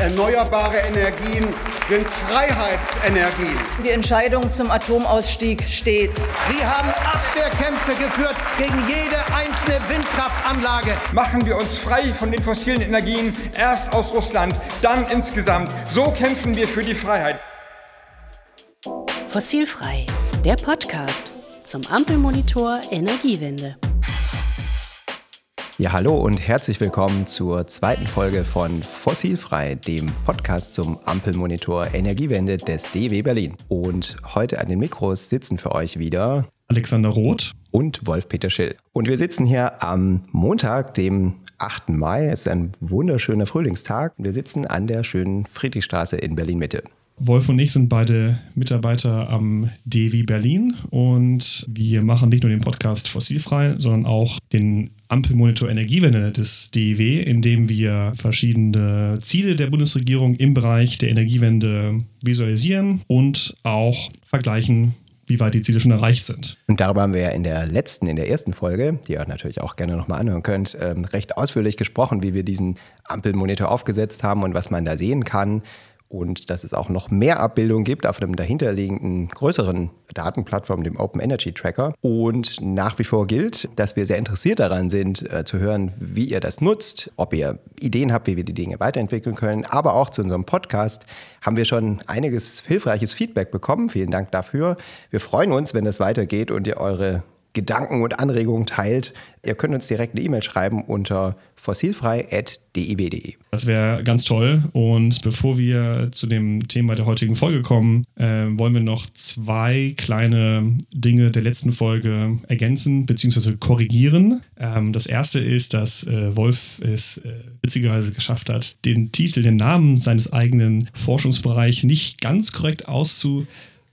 Erneuerbare Energien sind Freiheitsenergien. Die Entscheidung zum Atomausstieg steht. Sie haben Abwehrkämpfe geführt gegen jede einzelne Windkraftanlage. Machen wir uns frei von den fossilen Energien, erst aus Russland, dann insgesamt. So kämpfen wir für die Freiheit. Fossilfrei, der Podcast zum Ampelmonitor Energiewende. Ja, hallo und herzlich willkommen zur zweiten Folge von Fossilfrei, dem Podcast zum Ampelmonitor Energiewende des DW Berlin. Und heute an den Mikros sitzen für euch wieder Alexander Roth und Wolf-Peter Schill. Und wir sitzen hier am Montag, dem 8. Mai. Es ist ein wunderschöner Frühlingstag. Wir sitzen an der schönen Friedrichstraße in Berlin-Mitte. Wolf und ich sind beide Mitarbeiter am DW Berlin und wir machen nicht nur den Podcast fossilfrei, sondern auch den Ampelmonitor Energiewende des DEW, in dem wir verschiedene Ziele der Bundesregierung im Bereich der Energiewende visualisieren und auch vergleichen, wie weit die Ziele schon erreicht sind. Und darüber haben wir ja in der letzten, in der ersten Folge, die ihr natürlich auch gerne nochmal anhören könnt, ähm, recht ausführlich gesprochen, wie wir diesen Ampelmonitor aufgesetzt haben und was man da sehen kann und dass es auch noch mehr Abbildungen gibt auf einem dahinterliegenden größeren Datenplattform, dem Open Energy Tracker. Und nach wie vor gilt, dass wir sehr interessiert daran sind, äh, zu hören, wie ihr das nutzt, ob ihr Ideen habt, wie wir die Dinge weiterentwickeln können. Aber auch zu unserem Podcast haben wir schon einiges hilfreiches Feedback bekommen. Vielen Dank dafür. Wir freuen uns, wenn das weitergeht und ihr eure Gedanken und Anregungen teilt. Ihr könnt uns direkt eine E-Mail schreiben unter fossilfrei.dib.de. Das wäre ganz toll. Und bevor wir zu dem Thema der heutigen Folge kommen, äh, wollen wir noch zwei kleine Dinge der letzten Folge ergänzen bzw. korrigieren. Ähm, das erste ist, dass äh, Wolf es äh, witzigerweise geschafft hat, den Titel, den Namen seines eigenen Forschungsbereichs nicht ganz korrekt auszusprechen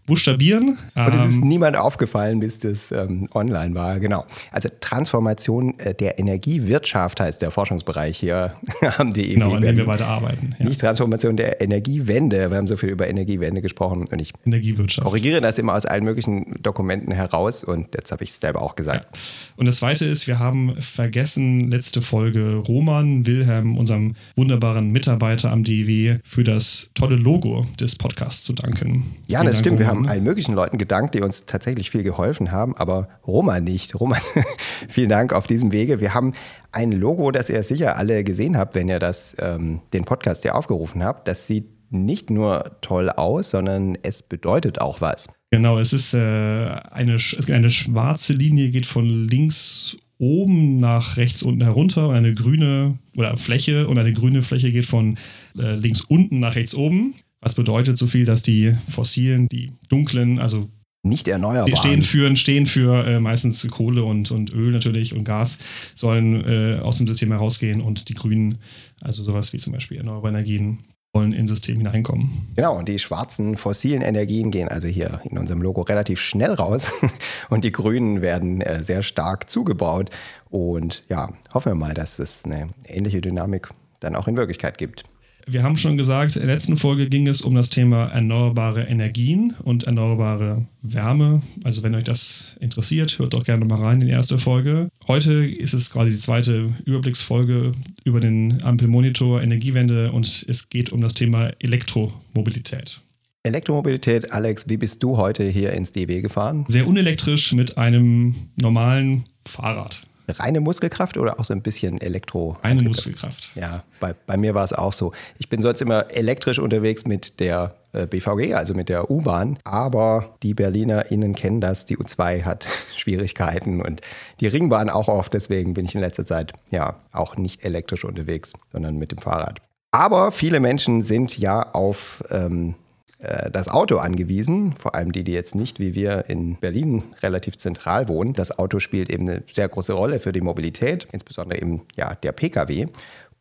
buchstabieren. Und es ist ähm, niemand aufgefallen, bis das ähm, online war. Genau. Also Transformation äh, der Energiewirtschaft heißt der Forschungsbereich hier am DEW. Genau, an dem wir weiter arbeiten. Ja. Nicht Transformation der Energiewende. Wir haben so viel über Energiewende gesprochen und ich Energiewirtschaft. korrigiere das immer aus allen möglichen Dokumenten heraus und jetzt habe ich es selber auch gesagt. Ja. Und das Zweite ist, wir haben vergessen, letzte Folge Roman Wilhelm, unserem wunderbaren Mitarbeiter am DEW, für das tolle Logo des Podcasts zu danken. Ja, Vielen das Dank, stimmt. Roman. Wir haben haben allen möglichen Leuten gedankt, die uns tatsächlich viel geholfen haben, aber Roman nicht. Roman, vielen Dank auf diesem Wege. Wir haben ein Logo, das ihr sicher alle gesehen habt, wenn ihr das, ähm, den Podcast hier aufgerufen habt. Das sieht nicht nur toll aus, sondern es bedeutet auch was. Genau, es ist äh, eine, eine schwarze Linie, geht von links oben nach rechts unten herunter und eine grüne oder Fläche und eine grüne Fläche geht von äh, links unten nach rechts oben. Was bedeutet so viel, dass die fossilen, die dunklen, also nicht erneuerbar. Stehen für, stehen für äh, meistens Kohle und, und Öl natürlich und Gas, sollen äh, aus dem System herausgehen und die Grünen, also sowas wie zum Beispiel erneuerbare Energien, wollen ins System hineinkommen. Genau, und die schwarzen fossilen Energien gehen also hier in unserem Logo relativ schnell raus und die Grünen werden äh, sehr stark zugebaut. Und ja, hoffen wir mal, dass es eine ähnliche Dynamik dann auch in Wirklichkeit gibt. Wir haben schon gesagt, in der letzten Folge ging es um das Thema erneuerbare Energien und erneuerbare Wärme. Also wenn euch das interessiert, hört doch gerne mal rein in die erste Folge. Heute ist es quasi die zweite Überblicksfolge über den Ampelmonitor Energiewende und es geht um das Thema Elektromobilität. Elektromobilität, Alex, wie bist du heute hier ins DW gefahren? Sehr unelektrisch mit einem normalen Fahrrad reine Muskelkraft oder auch so ein bisschen Elektro? Reine Muskelkraft. Ja, bei, bei mir war es auch so. Ich bin sonst immer elektrisch unterwegs mit der äh, BVG, also mit der U-Bahn. Aber die BerlinerInnen kennen das. Die U2 hat Schwierigkeiten und die Ringbahn auch oft. Deswegen bin ich in letzter Zeit ja auch nicht elektrisch unterwegs, sondern mit dem Fahrrad. Aber viele Menschen sind ja auf ähm, äh, das Auto angewiesen, vor allem die, die jetzt nicht wie wir in Berlin relativ zentral wohnen. Das Auto spielt eben eine sehr große Rolle für die Mobilität, insbesondere eben ja, der Pkw.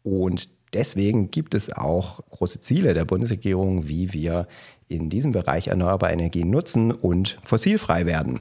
Und deswegen gibt es auch große Ziele der Bundesregierung, wie wir in diesem Bereich erneuerbare Energien nutzen und fossilfrei werden.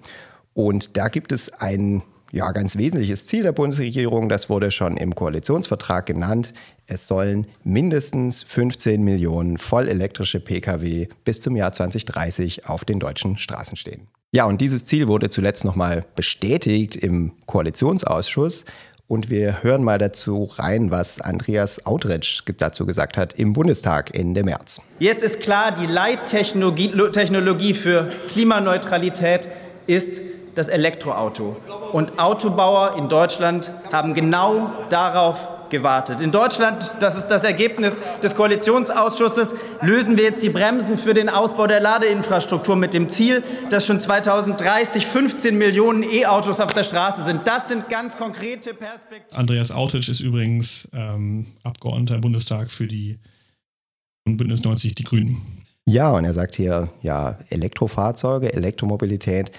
Und da gibt es ein ja, ganz wesentliches Ziel der Bundesregierung, das wurde schon im Koalitionsvertrag genannt. Es sollen mindestens 15 Millionen vollelektrische Pkw bis zum Jahr 2030 auf den deutschen Straßen stehen. Ja, und dieses Ziel wurde zuletzt nochmal bestätigt im Koalitionsausschuss. Und wir hören mal dazu rein, was Andreas Outretsch dazu gesagt hat im Bundestag Ende März. Jetzt ist klar, die Leittechnologie Technologie für Klimaneutralität ist das Elektroauto. Und Autobauer in Deutschland haben genau darauf gewartet. In Deutschland, das ist das Ergebnis des Koalitionsausschusses, lösen wir jetzt die Bremsen für den Ausbau der Ladeinfrastruktur mit dem Ziel, dass schon 2030 15 Millionen E-Autos auf der Straße sind. Das sind ganz konkrete Perspektiven. Andreas Autitsch ist übrigens ähm, Abgeordneter im Bundestag für die Bündnis 90 Die Grünen. Ja, und er sagt hier, ja, Elektrofahrzeuge, Elektromobilität.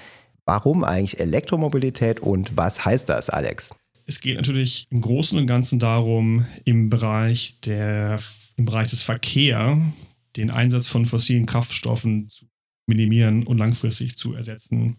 Warum eigentlich Elektromobilität und was heißt das, Alex? Es geht natürlich im Großen und Ganzen darum, im Bereich, der, im Bereich des Verkehrs den Einsatz von fossilen Kraftstoffen zu minimieren und langfristig zu ersetzen.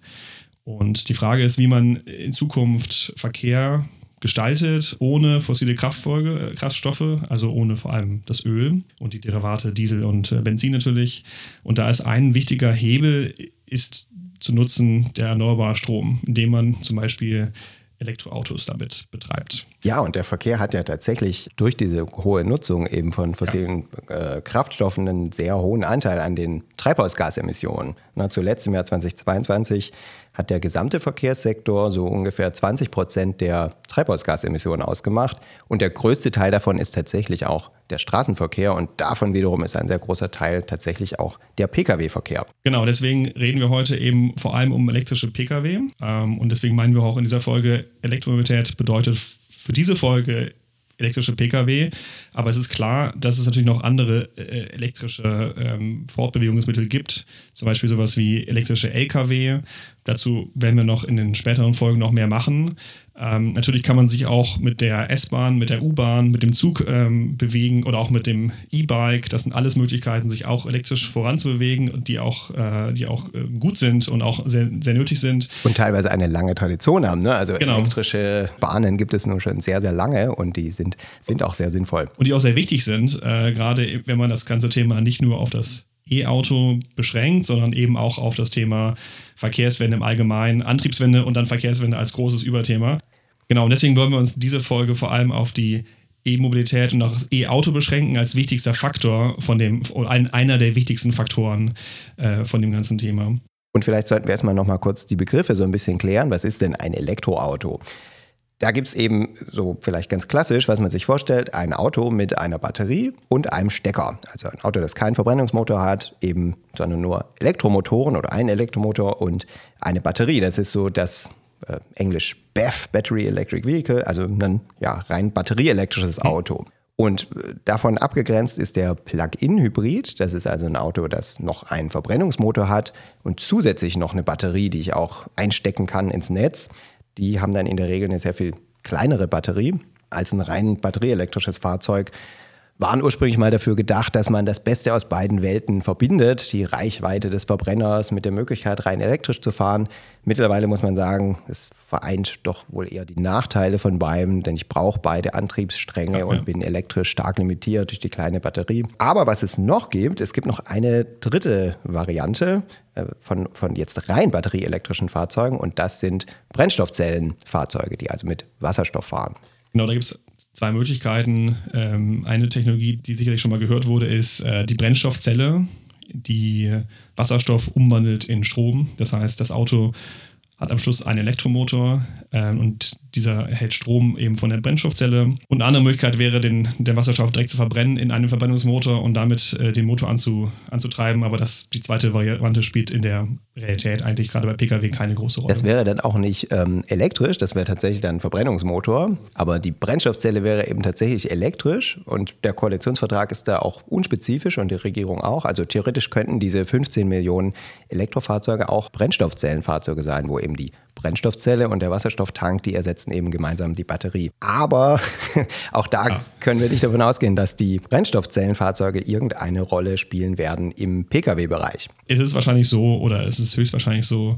Und die Frage ist, wie man in Zukunft Verkehr gestaltet, ohne fossile Kraftfolge, äh, Kraftstoffe, also ohne vor allem das Öl und die Derivate Diesel und äh, Benzin natürlich. Und da ist ein wichtiger Hebel, ist zu nutzen der erneuerbare Strom, indem man zum Beispiel Elektroautos damit betreibt. Ja, und der Verkehr hat ja tatsächlich durch diese hohe Nutzung eben von fossilen ja. äh, Kraftstoffen einen sehr hohen Anteil an den Treibhausgasemissionen. Na, zuletzt im Jahr 2022 hat der gesamte Verkehrssektor so ungefähr 20 Prozent der Treibhausgasemissionen ausgemacht. Und der größte Teil davon ist tatsächlich auch der Straßenverkehr. Und davon wiederum ist ein sehr großer Teil tatsächlich auch der Pkw-Verkehr. Genau, deswegen reden wir heute eben vor allem um elektrische Pkw. Ähm, und deswegen meinen wir auch in dieser Folge, Elektromobilität bedeutet für diese Folge elektrische Pkw. Aber es ist klar, dass es natürlich noch andere äh, elektrische ähm, Fortbewegungsmittel gibt. Zum Beispiel sowas wie elektrische Lkw. Dazu werden wir noch in den späteren Folgen noch mehr machen. Ähm, natürlich kann man sich auch mit der S-Bahn, mit der U-Bahn, mit dem Zug ähm, bewegen oder auch mit dem E-Bike. Das sind alles Möglichkeiten, sich auch elektrisch voranzubewegen, die auch, äh, die auch äh, gut sind und auch sehr, sehr nötig sind. Und teilweise eine lange Tradition haben. Ne? Also genau. elektrische Bahnen gibt es nun schon sehr, sehr lange und die sind, sind auch sehr sinnvoll. Und die auch sehr wichtig sind, äh, gerade wenn man das ganze Thema nicht nur auf das E-Auto beschränkt, sondern eben auch auf das Thema Verkehrswende im Allgemeinen, Antriebswende und dann Verkehrswende als großes Überthema. Genau, und deswegen wollen wir uns diese Folge vor allem auf die E-Mobilität und auch das E-Auto beschränken als wichtigster Faktor von dem, ein, einer der wichtigsten Faktoren äh, von dem ganzen Thema. Und vielleicht sollten wir erstmal nochmal kurz die Begriffe so ein bisschen klären. Was ist denn ein Elektroauto? Da gibt es eben so vielleicht ganz klassisch, was man sich vorstellt, ein Auto mit einer Batterie und einem Stecker. Also ein Auto, das keinen Verbrennungsmotor hat, eben, sondern nur Elektromotoren oder einen Elektromotor und eine Batterie. Das ist so das äh, Englisch BEV, Battery Electric Vehicle, also ein ja, rein batterieelektrisches hm. Auto. Und äh, davon abgegrenzt ist der Plug-in-Hybrid. Das ist also ein Auto, das noch einen Verbrennungsmotor hat und zusätzlich noch eine Batterie, die ich auch einstecken kann ins Netz die haben dann in der Regel eine sehr viel kleinere Batterie als ein rein batterieelektrisches Fahrzeug waren ursprünglich mal dafür gedacht, dass man das Beste aus beiden Welten verbindet, die Reichweite des Verbrenners mit der Möglichkeit, rein elektrisch zu fahren. Mittlerweile muss man sagen, es vereint doch wohl eher die Nachteile von beiden, denn ich brauche beide Antriebsstränge ja, und ja. bin elektrisch stark limitiert durch die kleine Batterie. Aber was es noch gibt, es gibt noch eine dritte Variante äh, von, von jetzt rein batterieelektrischen Fahrzeugen und das sind Brennstoffzellenfahrzeuge, die also mit Wasserstoff fahren. Genau, da gibt es zwei Möglichkeiten. Ähm, eine Technologie, die sicherlich schon mal gehört wurde, ist äh, die Brennstoffzelle, die Wasserstoff umwandelt in Strom. Das heißt, das Auto hat am Schluss einen Elektromotor äh, und dieser hält Strom eben von der Brennstoffzelle. Und eine andere Möglichkeit wäre, den, den Wasserstoff direkt zu verbrennen in einem Verbrennungsmotor und damit äh, den Motor anzu, anzutreiben. Aber das, die zweite Variante spielt in der Realität eigentlich gerade bei Pkw keine große Rolle. Das wäre dann auch nicht ähm, elektrisch, das wäre tatsächlich dann ein Verbrennungsmotor. Aber die Brennstoffzelle wäre eben tatsächlich elektrisch und der Koalitionsvertrag ist da auch unspezifisch und die Regierung auch. Also theoretisch könnten diese 15 Millionen Elektrofahrzeuge auch Brennstoffzellenfahrzeuge sein, wo eben die Brennstoffzelle und der Wasserstofftank, die ersetzen eben gemeinsam die Batterie. Aber auch da ja. können wir nicht davon ausgehen, dass die Brennstoffzellenfahrzeuge irgendeine Rolle spielen werden im Pkw-Bereich. Es ist wahrscheinlich so oder es ist höchstwahrscheinlich so,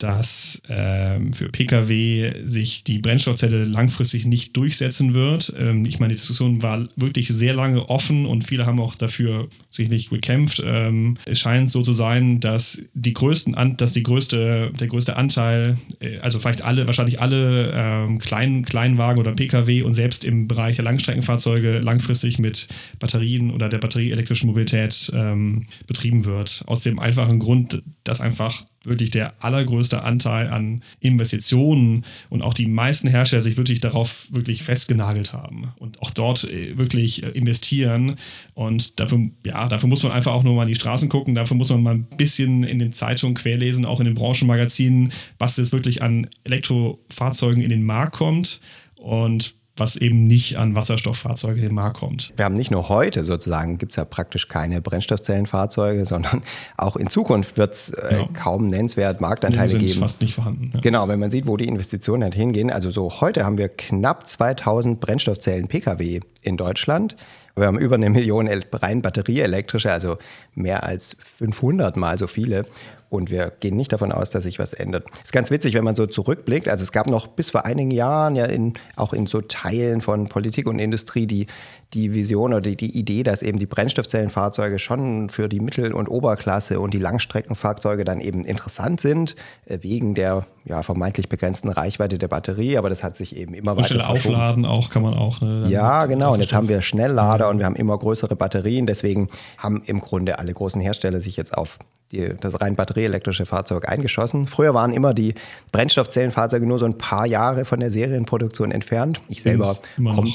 dass ähm, für Pkw sich die Brennstoffzelle langfristig nicht durchsetzen wird. Ähm, ich meine, die Diskussion war wirklich sehr lange offen und viele haben auch dafür sicherlich gekämpft. Ähm, es scheint so zu sein, dass die größten, dass die größte, der größte Anteil, äh, also vielleicht alle, wahrscheinlich alle ähm, kleinen Kleinwagen oder Pkw und selbst im Bereich der Langstreckenfahrzeuge langfristig mit Batterien oder der batterieelektrischen Mobilität ähm, betrieben wird. Aus dem einfachen Grund, dass einfach wirklich der allergrößte Anteil an Investitionen und auch die meisten Hersteller sich wirklich darauf wirklich festgenagelt haben und auch dort äh, wirklich äh, investieren. Und dafür, ja, dafür muss man einfach auch nur mal in die Straßen gucken, dafür muss man mal ein bisschen in den Zeitungen querlesen, auch in den Branchenmagazinen, was jetzt wirklich an Elektrofahrzeugen in den Markt kommt. Und was eben nicht an Wasserstofffahrzeuge in den Markt kommt. Wir haben nicht nur heute sozusagen, gibt es ja praktisch keine Brennstoffzellenfahrzeuge, sondern auch in Zukunft wird es äh, ja. kaum nennenswert Marktanteile sind geben. fast nicht vorhanden. Ja. Genau, wenn man sieht, wo die Investitionen halt hingehen. Also so heute haben wir knapp 2000 Brennstoffzellen-Pkw in Deutschland. Wir haben über eine Million rein batterieelektrische, also mehr als 500 mal so viele. Und wir gehen nicht davon aus, dass sich was ändert. Ist ganz witzig, wenn man so zurückblickt. Also es gab noch bis vor einigen Jahren ja in, auch in so Teilen von Politik und Industrie die, die Vision oder die, Idee, dass eben die Brennstoffzellenfahrzeuge schon für die Mittel- und Oberklasse und die Langstreckenfahrzeuge dann eben interessant sind, äh, wegen der ja, vermeintlich begrenzten Reichweite der Batterie. Aber das hat sich eben immer weiter Schnell aufladen auch kann man auch. Ne? Ja, genau. Und jetzt haben wir Schnelllader und wir haben immer größere Batterien. Deswegen haben im Grunde alle großen Hersteller sich jetzt auf die, das rein batterieelektrische Fahrzeug eingeschossen. Früher waren immer die Brennstoffzellenfahrzeuge nur so ein paar Jahre von der Serienproduktion entfernt. Ich selber komm,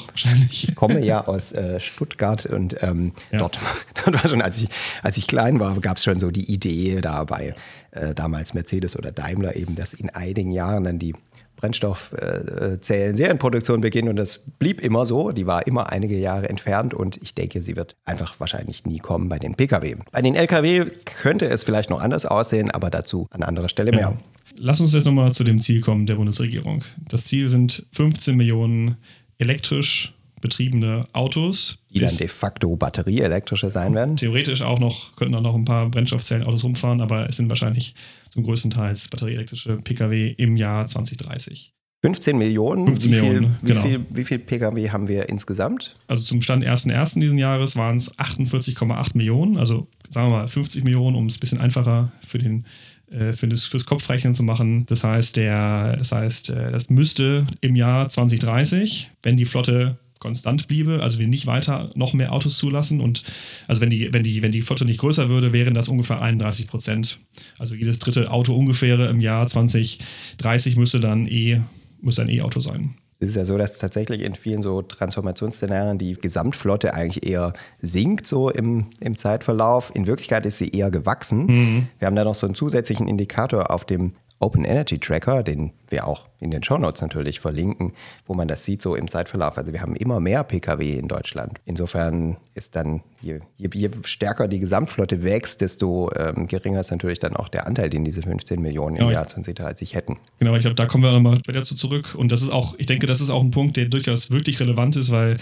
komme ja aus äh, Stuttgart und ähm, ja. dort, dort, war schon, als ich, als ich klein war, gab es schon so die Idee dabei, äh, damals Mercedes oder Daimler eben, dass in einigen Jahren dann die Brennstoffzellen Serienproduktion beginnen und das blieb immer so. Die war immer einige Jahre entfernt und ich denke, sie wird einfach wahrscheinlich nie kommen bei den Pkw. Bei den Lkw könnte es vielleicht noch anders aussehen, aber dazu an anderer Stelle mehr. Ja. Lass uns jetzt nochmal zu dem Ziel kommen der Bundesregierung. Das Ziel sind 15 Millionen elektrisch betriebene Autos. Die dann de facto batterieelektrische sein werden. Theoretisch auch noch, könnten auch noch ein paar Brennstoffzellenautos rumfahren, aber es sind wahrscheinlich zum größten Teil batterieelektrische Pkw im Jahr 2030. 15 Millionen? 15 wie Millionen, viel, genau. Wie viel, wie viel Pkw haben wir insgesamt? Also zum Stand 1.1. diesen Jahres waren es 48,8 Millionen, also sagen wir mal 50 Millionen, um es ein bisschen einfacher für den äh, für das, fürs Kopfrechnen zu machen. Das heißt, der, das heißt, äh, das müsste im Jahr 2030, wenn die Flotte konstant bliebe, also wir nicht weiter noch mehr Autos zulassen und also wenn die, wenn die, wenn die Flotte nicht größer würde, wären das ungefähr 31 Prozent. Also jedes dritte Auto ungefähr im Jahr 2030 müsste dann eh, müsste ein E-Auto sein. Es ist ja so, dass tatsächlich in vielen so Transformationsszenarien die Gesamtflotte eigentlich eher sinkt, so im, im Zeitverlauf. In Wirklichkeit ist sie eher gewachsen. Mhm. Wir haben da noch so einen zusätzlichen Indikator auf dem Open Energy Tracker, den wir auch in den Show Notes natürlich verlinken, wo man das sieht so im Zeitverlauf. Also wir haben immer mehr Pkw in Deutschland. Insofern ist dann, je, je, je stärker die Gesamtflotte wächst, desto ähm, geringer ist natürlich dann auch der Anteil, den diese 15 Millionen im genau. Jahr 2030 hätten. Genau, ich glaube, da kommen wir nochmal später zu zurück. Und das ist auch, ich denke, das ist auch ein Punkt, der durchaus wirklich relevant ist, weil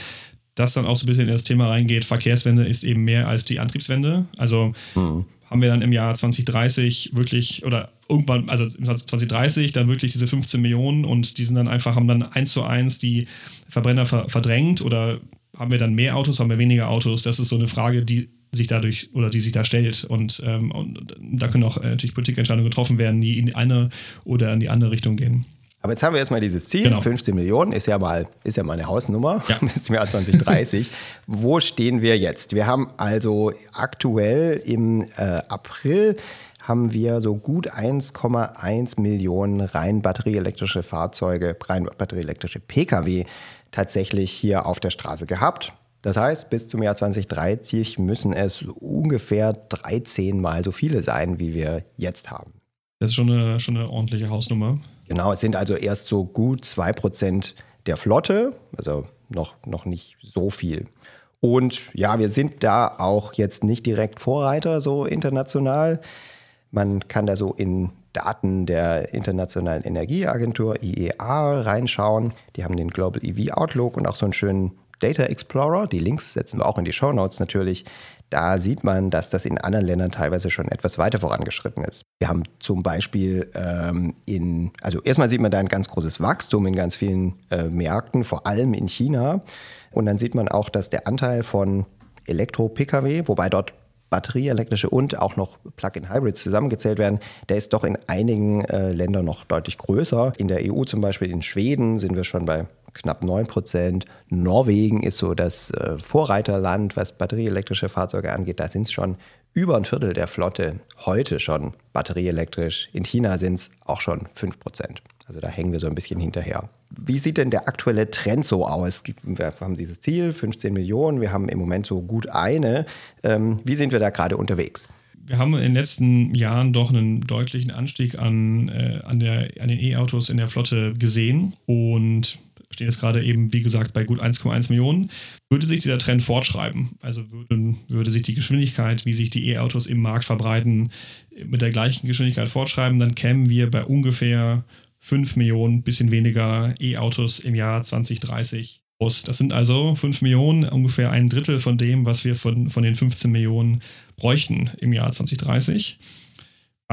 das dann auch so ein bisschen in das Thema reingeht, Verkehrswende ist eben mehr als die Antriebswende. Also mhm haben wir dann im Jahr 2030 wirklich oder irgendwann, also 2030 dann wirklich diese 15 Millionen und die sind dann einfach, haben dann eins zu eins die Verbrenner ver verdrängt oder haben wir dann mehr Autos, haben wir weniger Autos? Das ist so eine Frage, die sich dadurch oder die sich da stellt. Und, ähm, und da können auch äh, natürlich Politikentscheidungen getroffen werden, die in die eine oder in die andere Richtung gehen. Aber jetzt haben wir erstmal dieses Ziel, genau. 15 Millionen ist ja mal, ist ja mal eine Hausnummer ja. bis zum Jahr 2030. Wo stehen wir jetzt? Wir haben also aktuell im äh, April haben wir so gut 1,1 Millionen rein batterieelektrische Fahrzeuge, rein batterieelektrische Pkw tatsächlich hier auf der Straße gehabt. Das heißt, bis zum Jahr 2030 müssen es ungefähr 13 mal so viele sein, wie wir jetzt haben. Das ist schon eine, schon eine ordentliche Hausnummer. Genau, es sind also erst so gut 2% der Flotte, also noch, noch nicht so viel. Und ja, wir sind da auch jetzt nicht direkt Vorreiter so international. Man kann da so in Daten der Internationalen Energieagentur IEA reinschauen. Die haben den Global EV Outlook und auch so einen schönen Data Explorer. Die Links setzen wir auch in die Show Notes natürlich. Da sieht man, dass das in anderen Ländern teilweise schon etwas weiter vorangeschritten ist. Wir haben zum Beispiel ähm, in, also erstmal sieht man da ein ganz großes Wachstum in ganz vielen äh, Märkten, vor allem in China. Und dann sieht man auch, dass der Anteil von Elektro-Pkw, wobei dort batterieelektrische und auch noch Plug-in-Hybrids zusammengezählt werden, der ist doch in einigen äh, Ländern noch deutlich größer. In der EU zum Beispiel, in Schweden sind wir schon bei knapp 9 Prozent. Norwegen ist so das äh, Vorreiterland, was batterieelektrische Fahrzeuge angeht. Da sind es schon über ein Viertel der Flotte heute schon batterieelektrisch. In China sind es auch schon 5 Prozent. Also da hängen wir so ein bisschen hinterher. Wie sieht denn der aktuelle Trend so aus? Wir haben dieses Ziel, 15 Millionen, wir haben im Moment so gut eine. Ähm, wie sind wir da gerade unterwegs? wir haben in den letzten Jahren doch einen deutlichen Anstieg an, äh, an, der, an den E-Autos in der Flotte gesehen und stehen jetzt gerade eben, wie gesagt, bei gut 1,1 Millionen. Würde sich dieser Trend fortschreiben, also würde, würde sich die Geschwindigkeit, wie sich die E-Autos im Markt verbreiten, mit der gleichen Geschwindigkeit fortschreiben, dann kämen wir bei ungefähr 5 Millionen, bisschen weniger E-Autos im Jahr 2030 aus. Das sind also 5 Millionen, ungefähr ein Drittel von dem, was wir von, von den 15 Millionen bräuchten im Jahr 2030.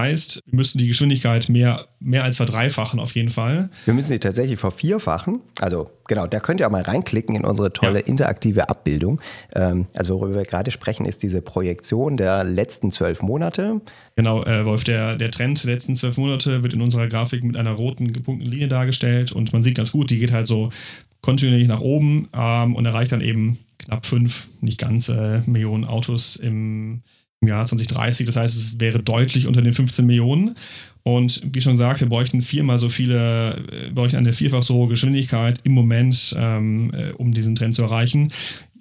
Heißt, wir müssten die Geschwindigkeit mehr, mehr als verdreifachen auf jeden Fall. Wir müssen sie tatsächlich vervierfachen. Also genau, da könnt ihr auch mal reinklicken in unsere tolle ja. interaktive Abbildung. Ähm, also worüber wir gerade sprechen, ist diese Projektion der letzten zwölf Monate. Genau, äh, Wolf, der, der Trend der letzten zwölf Monate wird in unserer Grafik mit einer roten gepunkteten Linie dargestellt und man sieht ganz gut, die geht halt so kontinuierlich nach oben ähm, und erreicht dann eben knapp fünf, nicht ganz äh, Millionen Autos im im Jahr 2030. Das heißt, es wäre deutlich unter den 15 Millionen. Und wie schon gesagt, wir bräuchten viermal so viele, wir äh, bräuchten eine vierfach so hohe Geschwindigkeit im Moment, ähm, äh, um diesen Trend zu erreichen.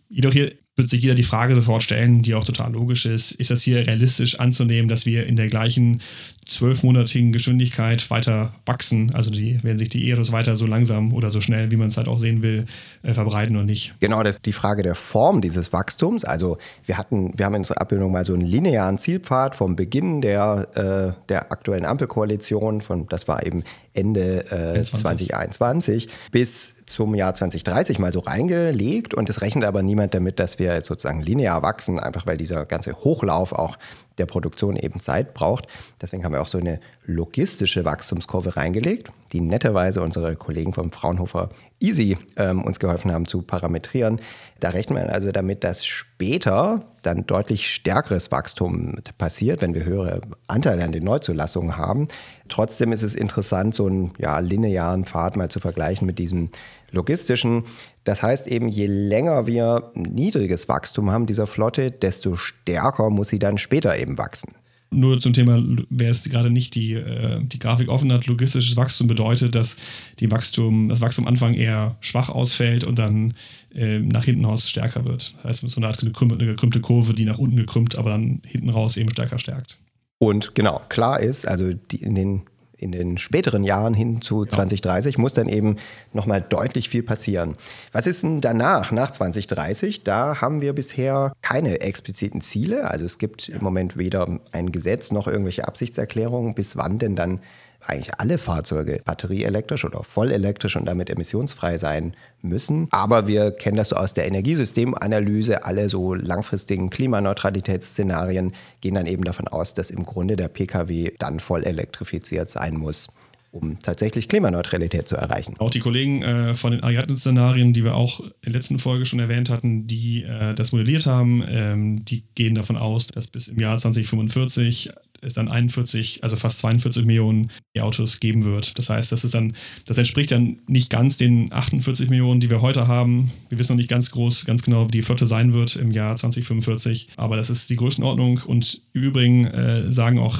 Jedoch hier wird sich jeder die Frage sofort stellen, die auch total logisch ist, ist das hier realistisch anzunehmen, dass wir in der gleichen zwölfmonatigen Geschwindigkeit weiter wachsen? Also die, werden sich die E-Autos weiter so langsam oder so schnell, wie man es halt auch sehen will, äh, verbreiten und nicht? Genau, das ist die Frage der Form dieses Wachstums. Also wir hatten, wir haben in unserer Abbildung mal so einen linearen Zielpfad vom Beginn der, äh, der aktuellen Ampelkoalition, von, das war eben Ende äh, 2021 bis zum Jahr 2030 mal so reingelegt und es rechnet aber niemand damit, dass wir sozusagen linear wachsen, einfach weil dieser ganze Hochlauf auch der Produktion eben Zeit braucht. Deswegen haben wir auch so eine logistische Wachstumskurve reingelegt, die netterweise unsere Kollegen vom Fraunhofer Easy ähm, uns geholfen haben zu parametrieren. Da rechnen wir also damit, dass später dann deutlich stärkeres Wachstum passiert, wenn wir höhere Anteile an den Neuzulassungen haben. Trotzdem ist es interessant, so einen ja, linearen Pfad mal zu vergleichen mit diesem logistischen. Das heißt eben, je länger wir niedriges Wachstum haben dieser Flotte, desto stärker muss sie dann später eben wachsen. Nur zum Thema, wer es gerade nicht die, äh, die Grafik offen hat, logistisches Wachstum bedeutet, dass die Wachstum, das Wachstum am Anfang eher schwach ausfällt und dann äh, nach hinten raus stärker wird. Das heißt, so eine Art gekrümmte, eine gekrümmte Kurve, die nach unten gekrümmt, aber dann hinten raus eben stärker stärkt. Und genau, klar ist, also die, in den in den späteren Jahren hin zu 2030 muss dann eben nochmal deutlich viel passieren. Was ist denn danach, nach 2030? Da haben wir bisher keine expliziten Ziele. Also es gibt im Moment weder ein Gesetz noch irgendwelche Absichtserklärungen, bis wann denn dann eigentlich alle Fahrzeuge batterieelektrisch oder vollelektrisch und damit emissionsfrei sein müssen. Aber wir kennen das so aus der Energiesystemanalyse. Alle so langfristigen Klimaneutralitätsszenarien gehen dann eben davon aus, dass im Grunde der Pkw dann voll elektrifiziert sein muss um tatsächlich Klimaneutralität zu erreichen. Auch die Kollegen äh, von den Ariadne-Szenarien, die wir auch in der letzten Folge schon erwähnt hatten, die äh, das modelliert haben, ähm, die gehen davon aus, dass bis im Jahr 2045 es dann 41, also fast 42 Millionen E-Autos geben wird. Das heißt, das ist dann, das entspricht dann nicht ganz den 48 Millionen, die wir heute haben. Wir wissen noch nicht ganz groß, ganz genau, wie die Flotte sein wird im Jahr 2045, aber das ist die Größenordnung. Und im Übrigen äh, sagen auch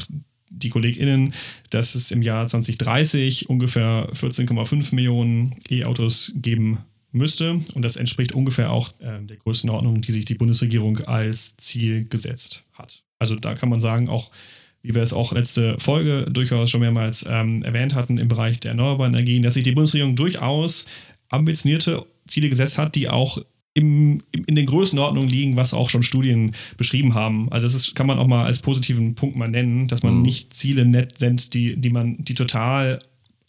die KollegInnen, dass es im Jahr 2030 ungefähr 14,5 Millionen E-Autos geben müsste. Und das entspricht ungefähr auch äh, der Größenordnung, die sich die Bundesregierung als Ziel gesetzt hat. Also da kann man sagen, auch wie wir es auch letzte Folge durchaus schon mehrmals ähm, erwähnt hatten im Bereich der erneuerbaren Energien, dass sich die Bundesregierung durchaus ambitionierte Ziele gesetzt hat, die auch im, in den Größenordnungen liegen, was auch schon Studien beschrieben haben. Also das ist, kann man auch mal als positiven Punkt mal nennen, dass man mhm. nicht Ziele nett sendet, die, die man, die total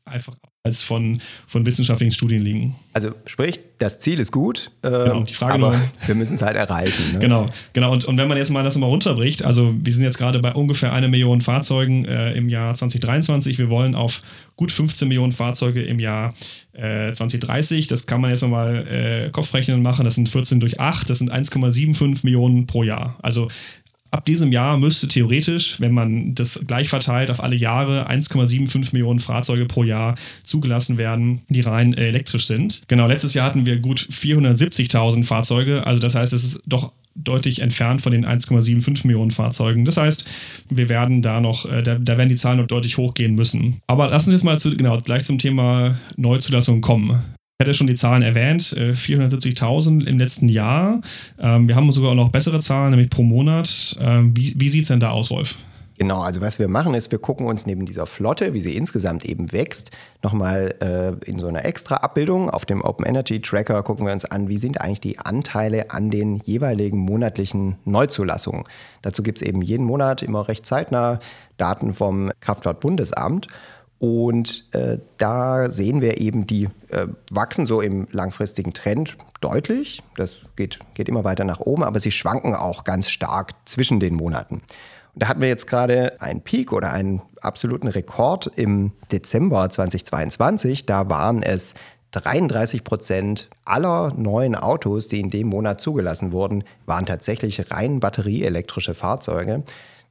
einfach als von, von wissenschaftlichen Studien liegen. Also sprich, das Ziel ist gut, äh, Genau, die Frage aber nur- wir müssen es halt erreichen. Ne? Genau, genau. Und, und wenn man jetzt mal das mal runterbricht, also wir sind jetzt gerade bei ungefähr eine Million Fahrzeugen äh, im Jahr 2023. Wir wollen auf gut 15 Millionen Fahrzeuge im Jahr äh, 2030. Das kann man jetzt nochmal äh, Kopfrechnen machen. Das sind 14 durch 8, das sind 1,75 Millionen pro Jahr. Also ab diesem Jahr müsste theoretisch, wenn man das gleich verteilt auf alle Jahre, 1,75 Millionen Fahrzeuge pro Jahr zugelassen werden, die rein äh, elektrisch sind. Genau, letztes Jahr hatten wir gut 470.000 Fahrzeuge. Also das heißt, es ist doch deutlich entfernt von den 1,75 Millionen Fahrzeugen. Das heißt, wir werden da noch, äh, da, da werden die Zahlen noch deutlich hochgehen müssen. Aber lassen Sie jetzt mal zu, genau, gleich zum Thema Neuzulassung kommen. Ich hatte schon die Zahlen erwähnt, äh, 470.000 im letzten Jahr. Ähm, Wir haben sogar noch bessere Zahlen, nämlich pro Monat. Ähm, Wie, wie sieht es denn da aus, Wolf? Genau, also was wir machen ist, wir gucken uns neben dieser Flotte, wie sie insgesamt eben wächst, nochmal äh, in so einer extra Abbildung auf dem Open Energy Tracker gucken wir uns an, wie sind eigentlich die Anteile an den jeweiligen monatlichen Neuzulassungen. Dazu gibt es eben jeden Monat immer recht zeitnah Daten vom Kraftfahrtbundesamt. Und äh, da sehen wir eben, die äh, wachsen so im langfristigen Trend deutlich. Das geht, geht immer weiter nach oben, aber sie schwanken auch ganz stark zwischen den Monaten. Und da hatten wir jetzt gerade einen Peak oder einen absoluten Rekord im Dezember 2022. Da waren es 33 Prozent aller neuen Autos, die in dem Monat zugelassen wurden, waren tatsächlich rein batterieelektrische Fahrzeuge.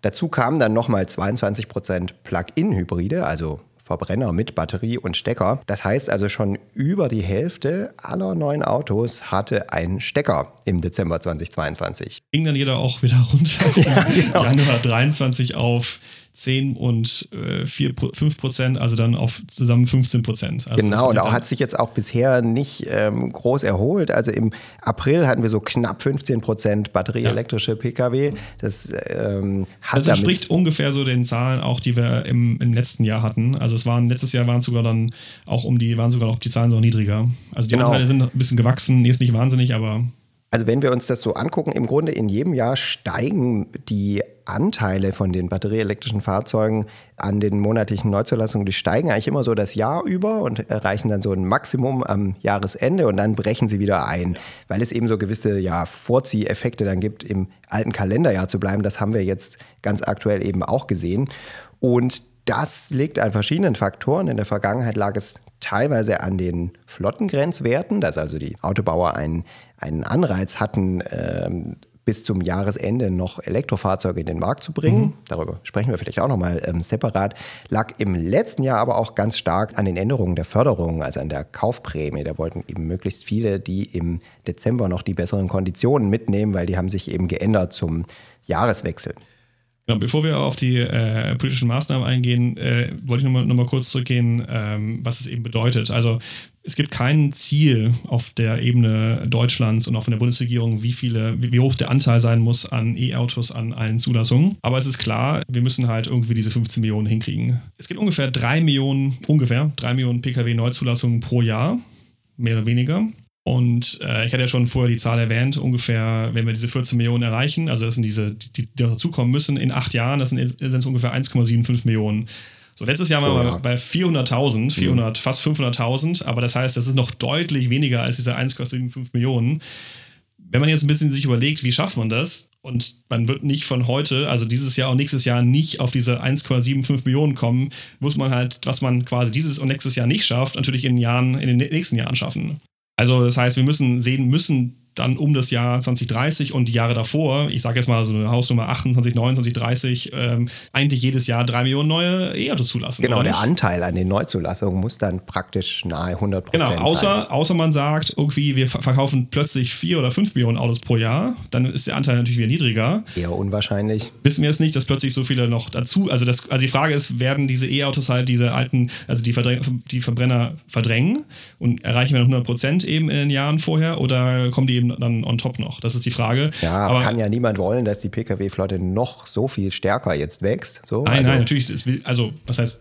Dazu kamen dann nochmal 22 Prozent Plug-in-Hybride, also Verbrenner mit Batterie und Stecker. Das heißt also schon über die Hälfte aller neuen Autos hatte einen Stecker im Dezember 2022. Ging dann jeder auch wieder runter. Ja, genau. Januar 23 auf 10 und äh, 4, 5 Prozent, also dann auf zusammen 15 Prozent. Also genau, und auch hat sich jetzt auch bisher nicht ähm, groß erholt. Also im April hatten wir so knapp 15 Prozent batterieelektrische Pkw. Das ähm, hat Das entspricht ungefähr so den Zahlen auch, die wir im, im letzten Jahr hatten. Also es waren letztes Jahr waren sogar dann auch um die waren sogar noch die Zahlen noch niedriger. Also die Genau. Anteile sind ein bisschen gewachsen, jetzt nicht wahnsinnig, aber Also wenn wir uns das so angucken, im Grunde in jedem Jahr steigen die Anteile von den batterieelektrischen Fahrzeugen an den monatlichen Neuzulassungen, die steigen eigentlich immer so das Jahr über und erreichen dann so ein Maximum am Jahresende und dann brechen sie wieder ein, weil es eben so gewisse ja, Vorzieheffekte dann gibt, im alten Kalenderjahr zu bleiben. Das haben wir jetzt ganz aktuell eben auch gesehen. Und das liegt an verschiedenen Faktoren. In der Vergangenheit lag es teilweise an den Flottengrenzwerten, dass also die Autobauer einen, einen Anreiz hatten, ähm, bis zum Jahresende noch Elektrofahrzeuge in den Markt zu bringen. Darüber sprechen wir vielleicht auch nochmal ähm, separat. Lag im letzten Jahr aber auch ganz stark an den Änderungen der Förderung, also an der Kaufprämie. Da wollten eben möglichst viele, die im Dezember noch die besseren Konditionen mitnehmen, weil die haben sich eben geändert zum Jahreswechsel. Genau, bevor wir auf die äh, politischen Maßnahmen eingehen, äh, wollte ich nochmal noch mal kurz zurückgehen, ähm, was es eben bedeutet. Also es gibt kein Ziel auf der Ebene Deutschlands und auch von der Bundesregierung, wie viele, wie, hoch der Anteil sein muss an E-Autos an allen Zulassungen. Aber es ist klar, wir müssen halt irgendwie diese 15 Millionen hinkriegen. Es gibt ungefähr 3 Millionen, ungefähr 3 Millionen Pkw-Neuzulassungen pro Jahr, mehr oder weniger. Und äh, ich hatte ja schon vorher die Zahl erwähnt, ungefähr, wenn wir diese 14 Millionen erreichen, also das sind diese, die, die dazukommen müssen in acht Jahren, das sind, sind es ungefähr 1,75 Millionen. So, letztes Jahr waren So, wir ja. bei 400.000, 400, fast 500.000, aber das heißt, das ist noch deutlich weniger als diese 1,75 Millionen. Wenn man jetzt ein bisschen sich überlegt, wie schafft man das? Und man wird nicht von heute, also dieses Jahr und nächstes Jahr nicht auf diese 1,75 Millionen kommen, muss man halt, was man quasi dieses und nächstes Jahr nicht schafft, natürlich in den Jahren, in den nächsten Jahren schaffen. Also das heißt, wir müssen sehen, müssen dann um das Jahr 2030 und die Jahre davor, ich sage jetzt mal so eine Hausnummer 28, 29, 30, ähm, eigentlich jedes Jahr drei Millionen neue E-Autos zulassen. Genau, der? Anteil an den Neuzulassungen muss dann praktisch nahe 100 Prozent Genau, sein. außer, außer man sagt, irgendwie, wir ver- verkaufen plötzlich vier oder fünf Millionen Autos pro Jahr, dann ist der Anteil natürlich wieder niedriger. Eher unwahrscheinlich. Wissen wir es nicht, dass plötzlich so viele noch dazu, also, das, also die Frage ist, werden diese E-Autos halt diese alten, also die, Verdräng, die Verbrenner verdrängen und erreichen wir noch 100 Prozent eben in den Jahren vorher oder kommen die eben dann on top noch? Das ist die Frage. Ja, aber kann ja niemand wollen, dass die Pkw-Flotte noch so viel stärker jetzt wächst. So, Nein, also, nein, natürlich. Will, also, was heißt,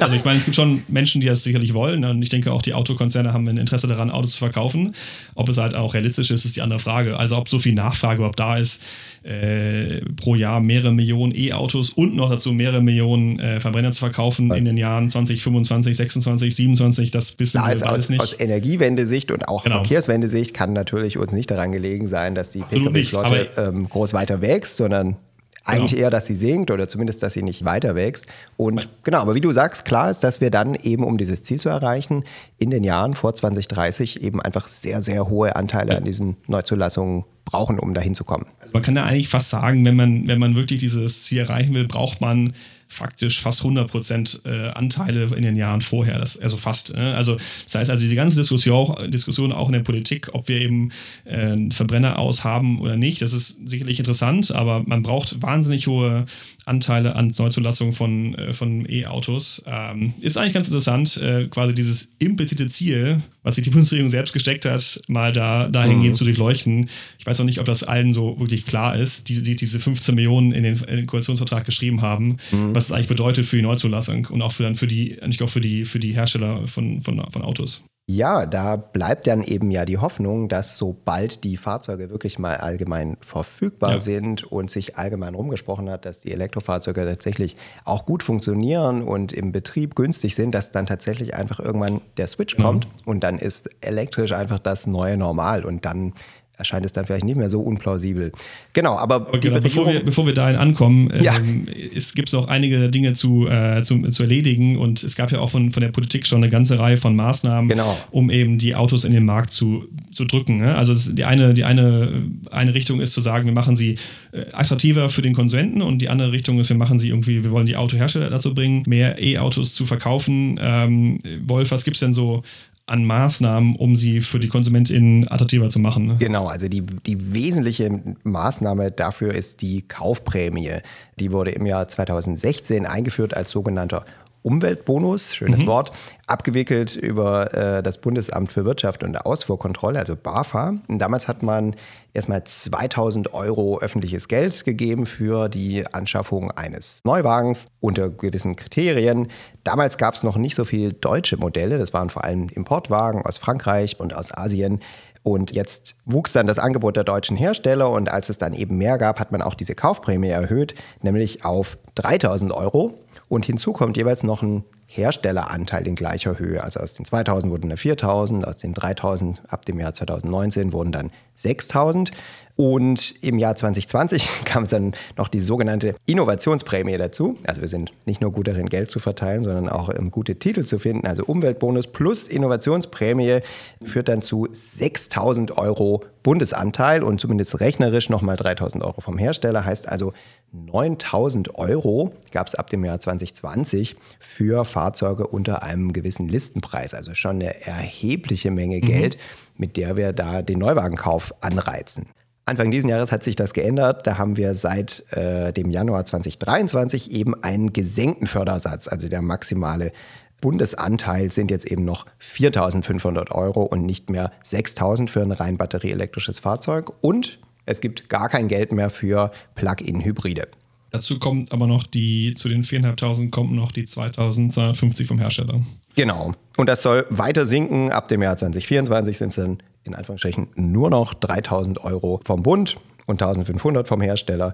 Also ich meine, es gibt schon Menschen, die das sicherlich wollen. Und ich denke auch, die Autokonzerne haben ein Interesse daran, Autos zu verkaufen. Ob es halt auch realistisch ist, ist die andere Frage. Also ob so viel Nachfrage überhaupt da ist, äh, pro Jahr mehrere Millionen E-Autos und noch dazu mehrere Millionen äh, Verbrenner zu verkaufen in den Jahren 2025, 26, 27, das wissen Da wir ist alles aus, nicht. aus Energiewendesicht und auch Genau. Verkehrswendesicht kann natürlich uns nicht daran gelegen sein, dass die Pkw-Flotte ähm, groß weiter wächst, sondern eigentlich Genau. eher, dass sie sinkt oder zumindest, dass sie nicht weiter wächst. Und genau, aber wie du sagst, klar ist, dass wir dann eben, um dieses Ziel zu erreichen, in den Jahren vor 2030 eben einfach sehr, sehr hohe Anteile an diesen Neuzulassungen brauchen, um dahin zu kommen. Man kann ja eigentlich fast sagen, wenn man, wenn man wirklich dieses Ziel erreichen will, braucht man faktisch fast 100 Prozent äh, Anteile in den Jahren vorher. Das, also fast. Ne? Also das heißt also, diese ganze Diskussion, Diskussion auch in der Politik, ob wir eben äh, Verbrenner aus haben oder nicht, das ist sicherlich interessant, aber man braucht wahnsinnig hohe Anteile an Neuzulassung von, äh, von E-Autos. Ähm, ist eigentlich ganz interessant, äh, quasi dieses implizite Ziel, was sich die Bundesregierung selbst gesteckt hat, mal da dahingehend zu durchleuchten. Ich weiß auch nicht, ob das allen so wirklich klar ist, die, die diese 15 Millionen in den, in den Koalitionsvertrag geschrieben haben, was es eigentlich bedeutet für die Neuzulassung und auch für dann für die, eigentlich auch für die, für die Hersteller von, von, von Autos. Ja, da bleibt dann eben ja die Hoffnung, dass sobald die Fahrzeuge wirklich mal allgemein verfügbar Ja. sind und sich allgemein rumgesprochen hat, dass die Elektrofahrzeuge tatsächlich auch gut funktionieren und im Betrieb günstig sind, dass dann tatsächlich einfach irgendwann der Switch kommt und dann ist elektrisch einfach das neue Normal und dann erscheint es dann vielleicht nicht mehr so unplausibel. Genau, aber, Aber genau, bevor, wir, bevor wir dahin ankommen, Ja. ähm, es gibt noch einige Dinge zu, äh, zu, zu erledigen und es gab ja auch von, von der Politik schon eine ganze Reihe von Maßnahmen, Genau. um eben die Autos in den Markt zu, zu drücken. Ne? Also die, eine, die eine, eine Richtung ist zu sagen, wir machen sie äh, attraktiver für den Konsumenten und die andere Richtung ist, wir machen sie irgendwie, wir wollen die Autohersteller dazu bringen, mehr E-Autos zu verkaufen. Ähm, Wolf, was gibt es denn so an Maßnahmen, um sie für die KonsumentInnen attraktiver zu machen? Ne? Genau, also die, die wesentliche Maßnahme dafür ist die Kaufprämie. Die wurde im Jahr 2016 eingeführt als sogenannter Umweltbonus, schönes Wort, abgewickelt über äh, das Bundesamt für Wirtschaft und Ausfuhrkontrolle, also BAFA. Und damals hat man erstmal 2000 Euro öffentliches Geld gegeben für die Anschaffung eines Neuwagens unter gewissen Kriterien. Damals gab es noch nicht so viele deutsche Modelle, das waren vor allem Importwagen aus Frankreich und aus Asien. Und jetzt wuchs dann das Angebot der deutschen Hersteller und als es dann eben mehr gab, hat man auch diese Kaufprämie erhöht, nämlich auf 3000 Euro. Und hinzu kommt jeweils noch ein Herstelleranteil in gleicher Höhe. Also aus den 2000 wurden dann 4000, aus den 3000 ab dem Jahr 2019 wurden dann 6000. Und im Jahr 2020 kam es dann noch die sogenannte Innovationsprämie dazu. Also wir sind nicht nur gut darin, Geld zu verteilen, sondern auch ähm, gute Titel zu finden. Also Umweltbonus plus Innovationsprämie führt dann zu 6000 Euro Bundesanteil und zumindest rechnerisch nochmal 3000 Euro vom Hersteller. Heißt also 9000 Euro gab es ab dem Jahr 2020 für Fahrzeuge unter einem gewissen Listenpreis. Also schon eine erhebliche Menge Geld, mit der wir da den Neuwagenkauf anreizen. Anfang dieses Jahres hat sich das geändert. Da haben wir seit äh, dem Januar 2023 eben einen gesenkten Fördersatz. Also der maximale Bundesanteil sind jetzt eben noch 4.500 Euro und nicht mehr 6.000 für ein rein batterieelektrisches Fahrzeug. Und es gibt gar kein Geld mehr für Plug-in-Hybride. Dazu kommt aber noch die, zu den 4.500 kommen noch die 2.250 vom Hersteller. Genau. Und das soll weiter sinken. Ab dem Jahr 2024 sind es dann in Anführungsstrichen nur noch 3000 Euro vom Bund und 1500 vom Hersteller.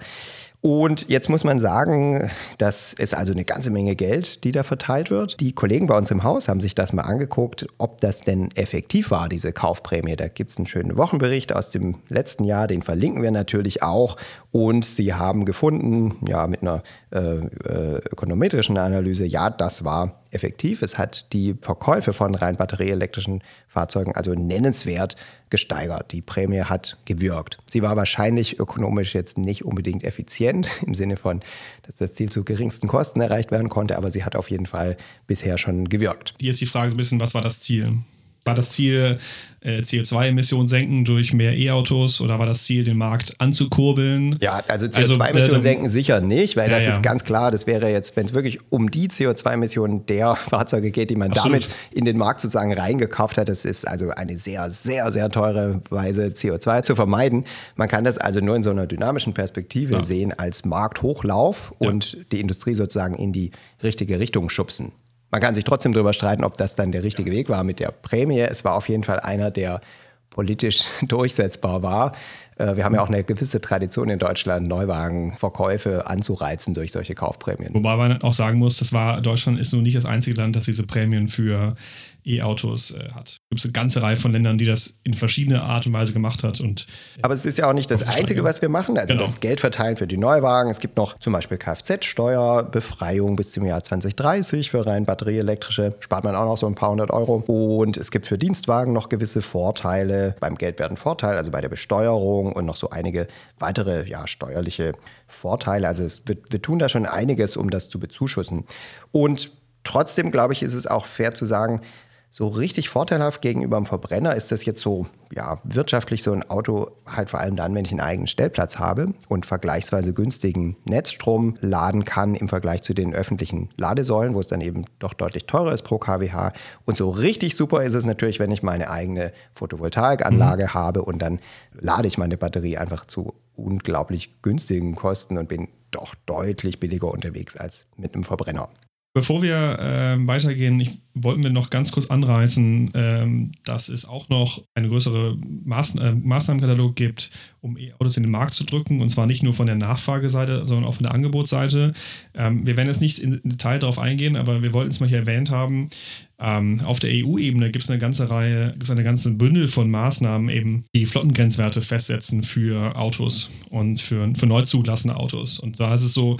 Und jetzt muss man sagen, das ist also eine ganze Menge Geld, die da verteilt wird. Die Kollegen bei uns im Haus haben sich das mal angeguckt, ob das denn effektiv war, diese Kaufprämie. Da gibt es einen schönen Wochenbericht aus dem letzten Jahr, den verlinken wir natürlich auch. Und sie haben gefunden, ja, mit einer äh, äh, ökonometrischen Analyse, ja, das war effektiv. Es hat die Verkäufe von rein batterieelektrischen Fahrzeugen also nennenswert gesteigert. Die Prämie hat gewirkt. Sie war wahrscheinlich ökonomisch jetzt nicht unbedingt effizient im Sinne von, dass das Ziel zu geringsten Kosten erreicht werden konnte, aber sie hat auf jeden Fall bisher schon gewirkt. Hier ist die Frage ein bisschen, was war das Ziel? War das Ziel, äh, CO2-Emissionen senken durch mehr E-Autos oder war das Ziel, den Markt anzukurbeln? Ja, also CO2-Emissionen also, senken sicher nicht, weil ja, das ja. ist ganz klar, das wäre jetzt, wenn es wirklich um die CO2-Emissionen der Fahrzeuge geht, die man Absolut. damit in den Markt sozusagen reingekauft hat, das ist also eine sehr, sehr, sehr teure Weise, CO2 zu vermeiden. Man kann das also nur in so einer dynamischen Perspektive ja. sehen als Markthochlauf und die Industrie sozusagen in die richtige Richtung schubsen. Man kann sich trotzdem darüber streiten, ob das dann der richtige Weg war mit der Prämie. Es war auf jeden Fall einer, der politisch durchsetzbar war. Äh, wir haben ja auch eine gewisse Tradition in Deutschland, Neuwagenverkäufe anzureizen durch solche Kaufprämien. Wobei man auch sagen muss, das war Deutschland ist nun nicht das einzige Land, das diese Prämien für E-Autos äh, hat. Es gibt eine ganze Reihe von Ländern, die das in verschiedener Art und Weise gemacht hat. Und, Aber es ist ja auch nicht das Einzige, was wir machen. Also genau. das Geld verteilen für die Neuwagen. Es gibt noch zum Beispiel Kfz-Steuerbefreiung bis zum Jahr 2030 für rein batterieelektrische. Spart man auch noch so ein paar hundert Euro. Und es gibt für Dienstwagen noch gewisse Vorteile beim Geldwerten Vorteil, also bei der Besteuerung und noch so einige weitere ja, steuerliche Vorteile. Also es, wir, wir tun da schon einiges, um das zu bezuschussen. Und trotzdem, glaube ich, ist es auch fair zu sagen, so richtig vorteilhaft gegenüber dem Verbrenner ist das jetzt so, ja, wirtschaftlich so ein Auto halt vor allem dann, wenn ich einen eigenen Stellplatz habe und vergleichsweise günstigen Netzstrom laden kann im Vergleich zu den öffentlichen Ladesäulen, wo es dann eben doch deutlich teurer ist pro kWh. Und so richtig super ist es natürlich, wenn ich meine eigene Photovoltaikanlage mhm. habe und dann lade ich meine Batterie einfach zu unglaublich günstigen Kosten und bin doch deutlich billiger unterwegs als mit einem Verbrenner. Bevor wir äh, weitergehen, ich, wollten wir noch ganz kurz anreißen, ähm, dass es auch noch einen größeren Maß, äh, Maßnahmenkatalog gibt, um E-Autos in den Markt zu drücken. Und zwar nicht nur von der Nachfrageseite, sondern auch von der Angebotsseite. Ähm, wir werden jetzt nicht in Detail darauf eingehen, aber wir wollten es mal hier erwähnt haben. Ähm, auf der EU-Ebene gibt es eine ganze Reihe, gibt es eine ganze Bündel von Maßnahmen, eben die Flottengrenzwerte festsetzen für Autos und für, für neu zugelassene Autos. Und da ist es so,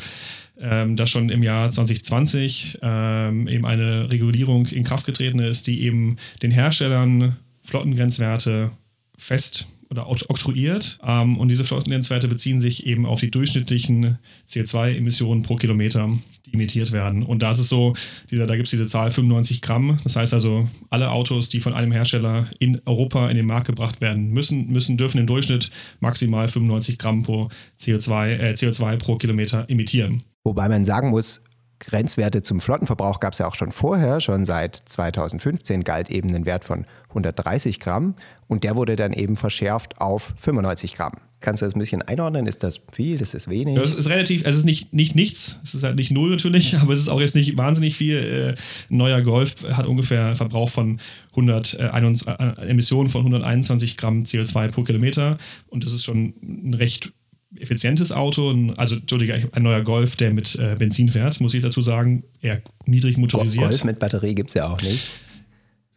ähm, dass schon im Jahr 2020 ähm, eben eine Regulierung in Kraft getreten ist, die eben den Herstellern Flottengrenzwerte fest oder oktroyiert. Ähm, und diese Flottengrenzwerte beziehen sich eben auf die durchschnittlichen CO2-Emissionen pro Kilometer, die emittiert werden. Und da ist es so, dieser, da gibt es diese Zahl 95 Gramm. Das heißt also, alle Autos, die von einem Hersteller in Europa in den Markt gebracht werden müssen, müssen dürfen im Durchschnitt maximal 95 Gramm pro CO2, äh, CO2 pro Kilometer emittieren. Wobei man sagen muss, Grenzwerte zum Flottenverbrauch gab es ja auch schon vorher, schon seit 2015 galt eben ein Wert von 130 Gramm und der wurde dann eben verschärft auf 95 Gramm. Kannst du das ein bisschen einordnen? Ist das viel? Ist das wenig? es ist relativ, es ist nicht, nicht nichts. Es ist halt nicht null natürlich, aber es ist auch jetzt nicht wahnsinnig viel. Ein äh, neuer Golf hat ungefähr einen Verbrauch von 100, äh, äh, Emissionen von 121 Gramm CO2 pro Kilometer und das ist schon ein recht effizientes Auto, also Entschuldige, ein neuer Golf, der mit äh, Benzin fährt, muss ich dazu sagen, eher niedrig motorisiert. Golf mit Batterie gibt es ja auch nicht.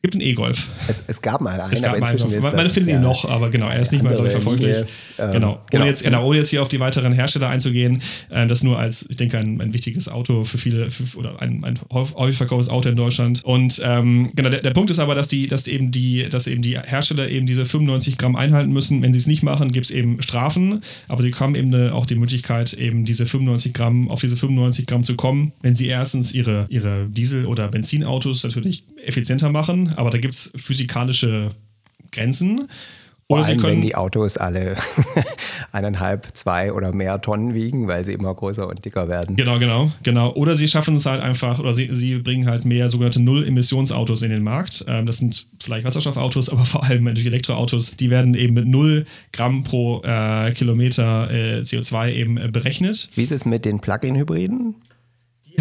Es gibt einen E-Golf. Es, es, gab mal einen, es gab aber inzwischen ist Man, man findet ihn noch, aber genau, er ist nicht mehr verfolglich. Ähm, genau. Ohne, jetzt, genau. ohne jetzt hier auf die weiteren Hersteller einzugehen, äh, das nur als, ich denke, ein, ein wichtiges Auto für viele, für, oder ein, ein häufig verkauftes Auto in Deutschland. Und ähm, genau, der, der Punkt ist aber, dass die, dass eben die, dass eben die Hersteller eben diese 95 Gramm einhalten müssen. Wenn sie es nicht machen, gibt es eben Strafen, aber sie haben eben eine, auch die Möglichkeit, eben diese 95 Gramm, auf diese 95 Gramm zu kommen, wenn sie erstens ihre, ihre Diesel- oder Benzinautos natürlich effizienter machen aber da gibt es physikalische Grenzen. Oder Vor allem, wenn die Autos alle eineinhalb, zwei oder mehr Tonnen wiegen, weil sie immer größer und dicker werden. Genau, genau, genau. Oder sie schaffen es halt einfach, oder sie, sie bringen halt mehr sogenannte Null-Emissionsautos in den Markt. Ähm, das sind vielleicht Wasserstoffautos, aber vor allem natürlich Elektroautos. Die werden eben mit 0 Gramm pro äh, Kilometer äh, CO2 eben äh, berechnet. Wie ist es mit den Plug-in-Hybriden?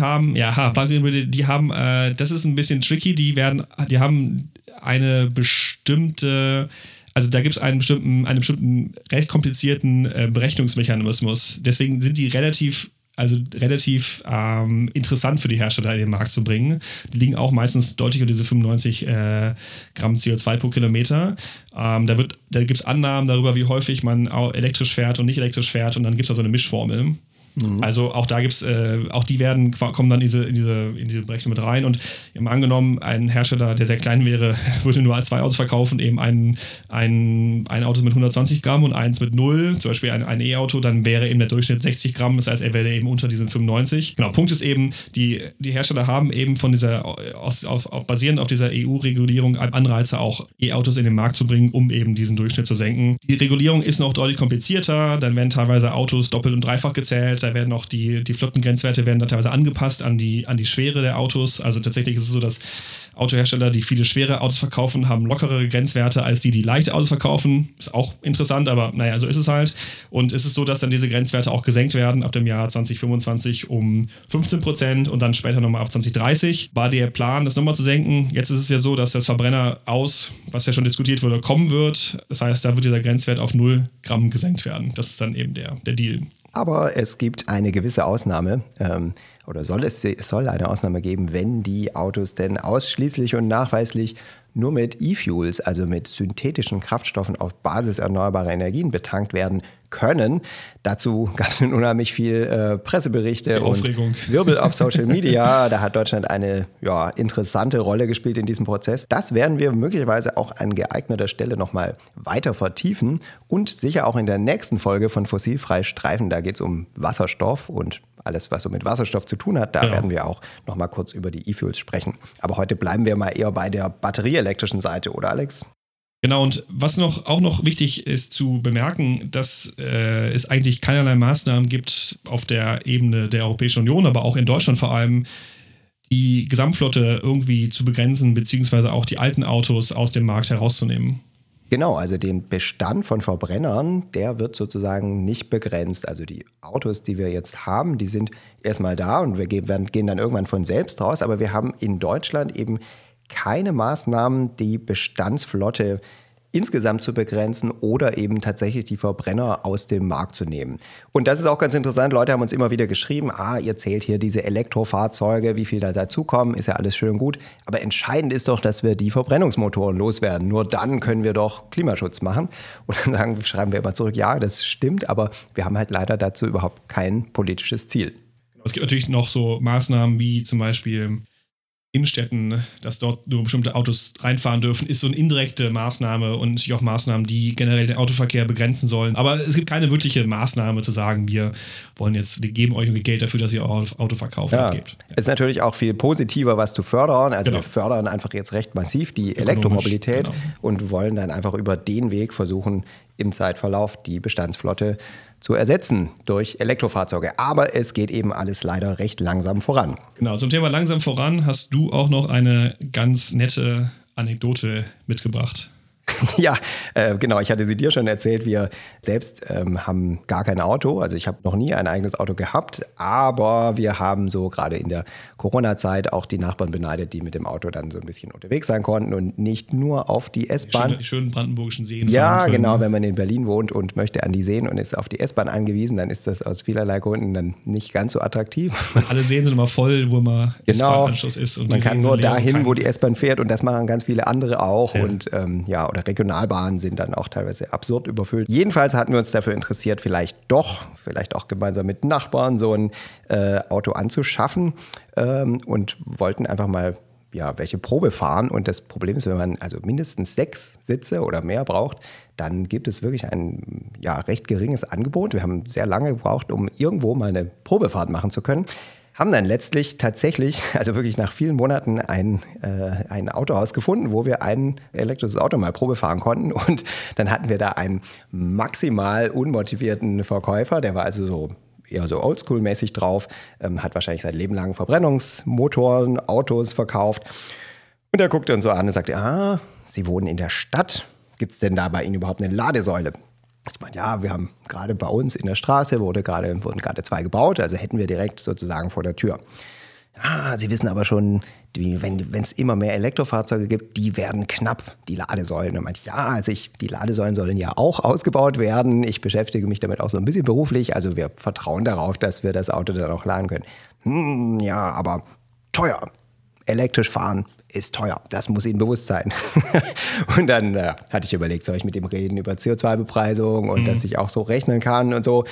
Haben, ja, die haben, äh, das ist ein bisschen tricky, die werden, die haben eine bestimmte, also da gibt es einen bestimmten, einen bestimmten recht komplizierten äh, Berechnungsmechanismus. Deswegen sind die relativ also relativ ähm, interessant für die Hersteller in den Markt zu bringen. Die liegen auch meistens deutlich unter diese 95 äh, Gramm CO2 pro Kilometer. Ähm, da da gibt es Annahmen darüber, wie häufig man elektrisch fährt und nicht elektrisch fährt und dann gibt es da so eine Mischformel. Mhm. Also auch da gibt es, äh, auch die werden, kommen dann in diese, diese, in diese Berechnung mit rein. Und eben angenommen, ein Hersteller, der sehr klein wäre, würde nur zwei Autos verkaufen, eben ein, ein, ein Auto mit 120 Gramm und eins mit 0, zum Beispiel ein, ein E-Auto, dann wäre eben der Durchschnitt 60 Gramm, das heißt, er wäre eben unter diesen 95. Genau, Punkt ist eben, die, die Hersteller haben eben von dieser, aus, auf, auf, basierend auf dieser EU-Regulierung Anreize auch E-Autos in den Markt zu bringen, um eben diesen Durchschnitt zu senken. Die Regulierung ist noch deutlich komplizierter, dann werden teilweise Autos doppelt und dreifach gezählt, da werden auch die, die Flottengrenzwerte werden dann teilweise angepasst an die, an die Schwere der Autos. Also tatsächlich ist es so, dass Autohersteller, die viele schwere Autos verkaufen, haben lockere Grenzwerte als die, die leichte Autos verkaufen. Ist auch interessant, aber naja, so ist es halt. Und ist es so, dass dann diese Grenzwerte auch gesenkt werden ab dem Jahr 2025 um 15 Prozent und dann später nochmal ab 2030. War der Plan, das nochmal zu senken. Jetzt ist es ja so, dass das Verbrenner aus, was ja schon diskutiert wurde, kommen wird. Das heißt, da wird dieser Grenzwert auf 0 Gramm gesenkt werden. Das ist dann eben der, der Deal. Aber es gibt eine gewisse Ausnahme. Ähm, oder soll es, es soll eine Ausnahme geben, wenn die Autos denn ausschließlich und nachweislich nur mit E-Fuels, also mit synthetischen Kraftstoffen auf Basis erneuerbarer Energien betankt werden können. Dazu gab es unheimlich viel äh, Presseberichte und Wirbel auf Social Media. da hat Deutschland eine ja, interessante Rolle gespielt in diesem Prozess. Das werden wir möglicherweise auch an geeigneter Stelle nochmal weiter vertiefen und sicher auch in der nächsten Folge von Fossilfrei Streifen. Da geht es um Wasserstoff und alles, was so mit Wasserstoff zu tun hat. Da ja. werden wir auch nochmal kurz über die E-Fuels sprechen. Aber heute bleiben wir mal eher bei der batterieelektrischen Seite, oder Alex? Genau, und was noch auch noch wichtig ist zu bemerken, dass äh, es eigentlich keinerlei Maßnahmen gibt auf der Ebene der Europäischen Union, aber auch in Deutschland vor allem, die Gesamtflotte irgendwie zu begrenzen, beziehungsweise auch die alten Autos aus dem Markt herauszunehmen. Genau, also den Bestand von Verbrennern, der wird sozusagen nicht begrenzt. Also die Autos, die wir jetzt haben, die sind erstmal da und wir gehen, dann irgendwann von selbst raus. Aber wir haben in Deutschland eben keine Maßnahmen, die Bestandsflotte insgesamt zu begrenzen oder eben tatsächlich die Verbrenner aus dem Markt zu nehmen. Und das ist auch ganz interessant. Leute haben uns immer wieder geschrieben, ah, ihr zählt hier diese Elektrofahrzeuge, wie viel da dazukommen, ist ja alles schön und gut. Aber entscheidend ist doch, dass wir die Verbrennungsmotoren loswerden. Nur dann können wir doch Klimaschutz machen. Und dann sagen, schreiben wir immer zurück, ja, das stimmt, aber wir haben halt leider dazu überhaupt kein politisches Ziel. Es gibt natürlich noch so Maßnahmen wie zum Beispiel Innenstädten, dass dort nur bestimmte Autos reinfahren dürfen, ist so eine indirekte Maßnahme und natürlich auch Maßnahmen, die generell den Autoverkehr begrenzen sollen. Aber es gibt keine wirkliche Maßnahme zu sagen, wir wollen jetzt, wir geben euch irgendwie Geld dafür, dass ihr euer Auto verkauft ja. abgebt. Ja. Ist natürlich auch viel positiver, was zu fördern. Also genau. wir fördern einfach jetzt recht massiv die Elektromobilität genau. und wollen dann einfach über den Weg versuchen, im Zeitverlauf die Bestandsflotte zu ersetzen durch Elektrofahrzeuge. Aber es geht eben alles leider recht langsam voran. Genau, zum Thema langsam voran hast du auch noch eine ganz nette Anekdote mitgebracht. Ja, äh, genau. Ich hatte sie dir schon erzählt. Wir selbst ähm, haben gar kein Auto. Also ich habe noch nie ein eigenes Auto gehabt. Aber wir haben so gerade in der Corona-Zeit auch die Nachbarn beneidet, die mit dem Auto dann so ein bisschen unterwegs sein konnten und nicht nur auf die S-Bahn. Die schönen brandenburgischen Seen. Ja, genau. Wenn man in Berlin wohnt und möchte an die Seen und ist auf die S-Bahn angewiesen, dann ist das aus vielerlei Gründen dann nicht ganz so attraktiv. Alle Seen sind immer voll, wo man genau. S-Bahn-Anschluss ist. Und man kann nur dahin, wo die S-Bahn fährt und das machen ganz viele andere auch. Ja. Und ähm, ja, oder Regionalbahnen sind dann auch teilweise absurd überfüllt. Jedenfalls hatten wir uns dafür interessiert, vielleicht doch, vielleicht auch gemeinsam mit Nachbarn so ein äh, Auto anzuschaffen ähm, und wollten einfach mal ja, welche Probe fahren. Und das Problem ist, wenn man also mindestens sechs Sitze oder mehr braucht, dann gibt es wirklich ein ja, recht geringes Angebot. Wir haben sehr lange gebraucht, um irgendwo mal eine Probefahrt machen zu können haben dann letztlich tatsächlich, also wirklich nach vielen Monaten, ein, äh, ein Autohaus gefunden, wo wir ein elektrisches Auto mal Probe fahren konnten. Und dann hatten wir da einen maximal unmotivierten Verkäufer, der war also so eher so oldschool-mäßig drauf, ähm, hat wahrscheinlich sein Leben lang Verbrennungsmotoren, Autos verkauft. Und er guckte uns so an und sagte, ah, Sie wohnen in der Stadt. Gibt es denn da bei Ihnen überhaupt eine Ladesäule? Ich meine, ja, wir haben gerade bei uns in der Straße wurde gerade, wurden gerade zwei gebaut, also hätten wir direkt sozusagen vor der Tür. Ja, Sie wissen aber schon, die, wenn es immer mehr Elektrofahrzeuge gibt, die werden knapp, die Ladesäulen. Und meinte, ja, also ich, die Ladesäulen sollen ja auch ausgebaut werden. Ich beschäftige mich damit auch so ein bisschen beruflich. Also wir vertrauen darauf, dass wir das Auto dann auch laden können. Hm, ja, aber teuer. elektrisch fahren ist teuer. Das muss Ihnen bewusst sein. und dann äh, hatte ich überlegt, soll ich mit ihm reden über CO2-Bepreisung und mhm. dass ich auch so rechnen kann und so.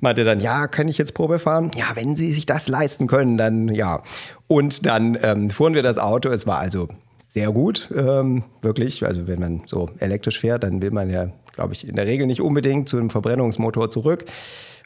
Meinte dann, ja, kann ich jetzt Probe fahren? Ja, wenn Sie sich das leisten können, dann ja. Und dann ähm, fuhren wir das Auto. Es war also sehr gut, ähm, wirklich. Also wenn man so elektrisch fährt, dann will man ja, glaube ich, in der Regel nicht unbedingt zu einem Verbrennungsmotor zurück.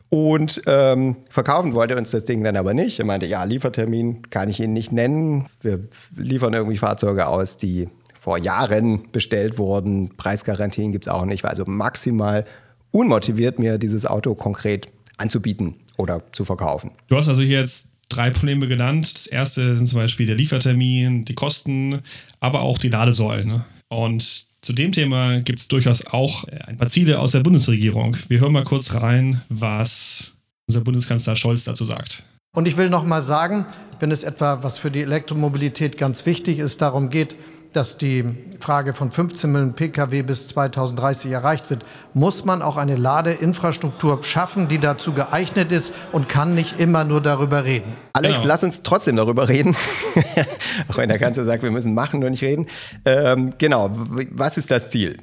Und ähm, verkaufen wollte uns das Ding dann aber nicht. Er meinte, ja, Liefertermin kann ich Ihnen nicht nennen. Wir liefern irgendwie Fahrzeuge aus, die vor Jahren bestellt wurden. Preisgarantien gibt es auch nicht. War also maximal unmotiviert, mir dieses Auto konkret anzubieten oder zu verkaufen. Du hast also jetzt drei Probleme genannt. Das erste sind zum Beispiel der Liefertermin, die Kosten, aber auch die Ladesäulen. Ne? Und zu dem Thema gibt es durchaus auch ein paar Ziele aus der Bundesregierung. Wir hören mal kurz rein, was unser Bundeskanzler Scholz dazu sagt. Und ich will noch mal sagen, wenn es etwa, was für die Elektromobilität ganz wichtig ist, darum geht, dass die Frage von 15 Millionen Pkw bis 2030 erreicht wird, muss man auch eine Ladeinfrastruktur schaffen, die dazu geeignet ist und kann nicht immer nur darüber reden. Alex, genau. lass uns trotzdem darüber reden. auch wenn der Kanzler sagt, wir müssen machen, nur nicht reden. Ähm, genau, was ist das Ziel?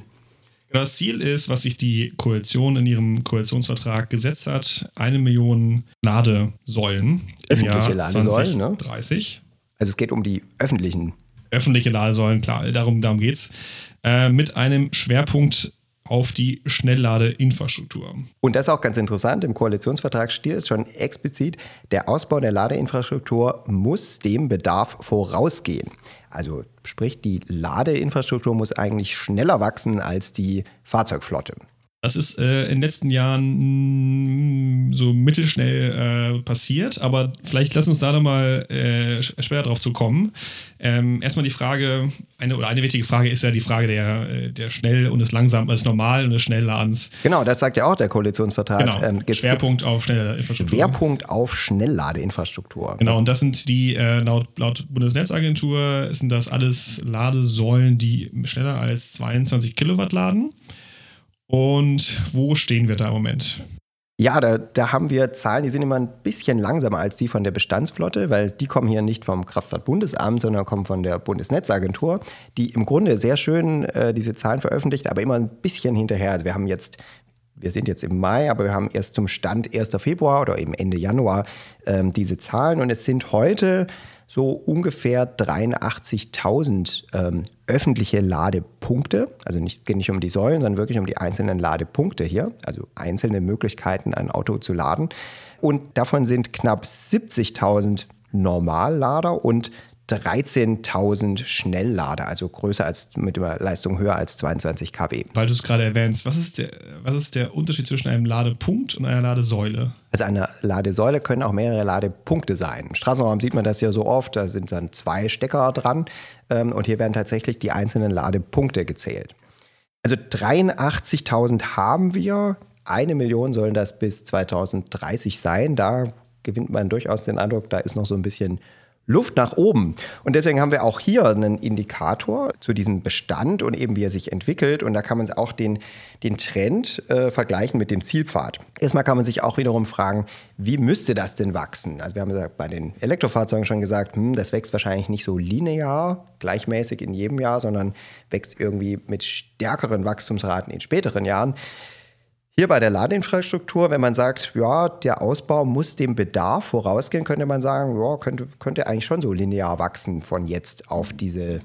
Das Ziel ist, was sich die Koalition in ihrem Koalitionsvertrag gesetzt hat, eine Million Ladesäulen Öffentliche im Jahr Ladesäulen, 2030. Ne? Also es geht um die öffentlichen öffentliche Ladesäulen, klar, darum, darum geht es, äh, mit einem Schwerpunkt auf die Schnellladeinfrastruktur. Und das ist auch ganz interessant. Im Koalitionsvertrag steht es schon explizit, der Ausbau der Ladeinfrastruktur muss dem Bedarf vorausgehen. Also sprich, die Ladeinfrastruktur muss eigentlich schneller wachsen als die Fahrzeugflotte. Das ist äh, in den letzten Jahren mh, so mittelschnell äh, passiert, aber vielleicht lass uns da nochmal äh, später drauf zu kommen. Ähm, erstmal die Frage, eine oder eine wichtige Frage ist ja die Frage der, äh, der Schnell- und des Langsam, des Normal- und des Schnellladens. Genau, das sagt ja auch der Koalitionsvertrag. Genau. Ähm, Schwerpunkt auf Schnellladeinfrastruktur. Schwerpunkt auf Schnellladeinfrastruktur. Genau, und das sind die, äh, laut, laut Bundesnetzagentur, sind das alles Ladesäulen, die schneller als 22 Kilowatt laden. Und wo stehen wir da im Moment? Ja, da, da, haben wir Zahlen, die sind immer ein bisschen langsamer als die von der Bestandsflotte, weil die kommen hier nicht vom Kraftfahrtbundesamt, sondern kommen von der Bundesnetzagentur, die im Grunde sehr schön äh, diese Zahlen veröffentlicht, aber immer ein bisschen hinterher. Also wir haben jetzt, wir sind jetzt im Mai, aber wir haben erst zum Stand 1. Februar oder eben Ende Januar ähm, diese Zahlen und es sind heute so ungefähr 83.000 ähm, öffentliche Ladepunkte. Also nicht, geht nicht um die Säulen, sondern wirklich um die einzelnen Ladepunkte hier. Also einzelne Möglichkeiten, ein Auto zu laden. Und davon sind knapp 70.000 Normallader und 13.000 Schnelllader, also größer als mit der Leistung höher als 22 kW. Weil du es gerade erwähnst, was ist, der, was ist der Unterschied zwischen einem Ladepunkt und einer Ladesäule? Also eine Ladesäule können auch mehrere Ladepunkte sein. Im Straßenraum sieht man das ja so oft, da sind dann zwei Stecker dran ähm, und hier werden tatsächlich die einzelnen Ladepunkte gezählt. Also 83.000 haben wir, eine Million sollen das bis 2030 sein. Da gewinnt man durchaus den Eindruck, da ist noch so ein bisschen Luft nach oben. Und deswegen haben wir auch hier einen Indikator zu diesem Bestand und eben wie er sich entwickelt. Und da kann man auch den, den Trend äh, vergleichen mit dem Zielpfad. Erstmal kann man sich auch wiederum fragen, wie müsste das denn wachsen? Also wir haben bei den Elektrofahrzeugen schon gesagt, hm, das wächst wahrscheinlich nicht so linear, gleichmäßig in jedem Jahr, sondern wächst irgendwie mit stärkeren Wachstumsraten in späteren Jahren. Hier bei der Ladeinfrastruktur, wenn man sagt, ja, der Ausbau muss dem Bedarf vorausgehen, könnte man sagen, ja, könnte, könnte eigentlich schon so linear wachsen von jetzt auf diese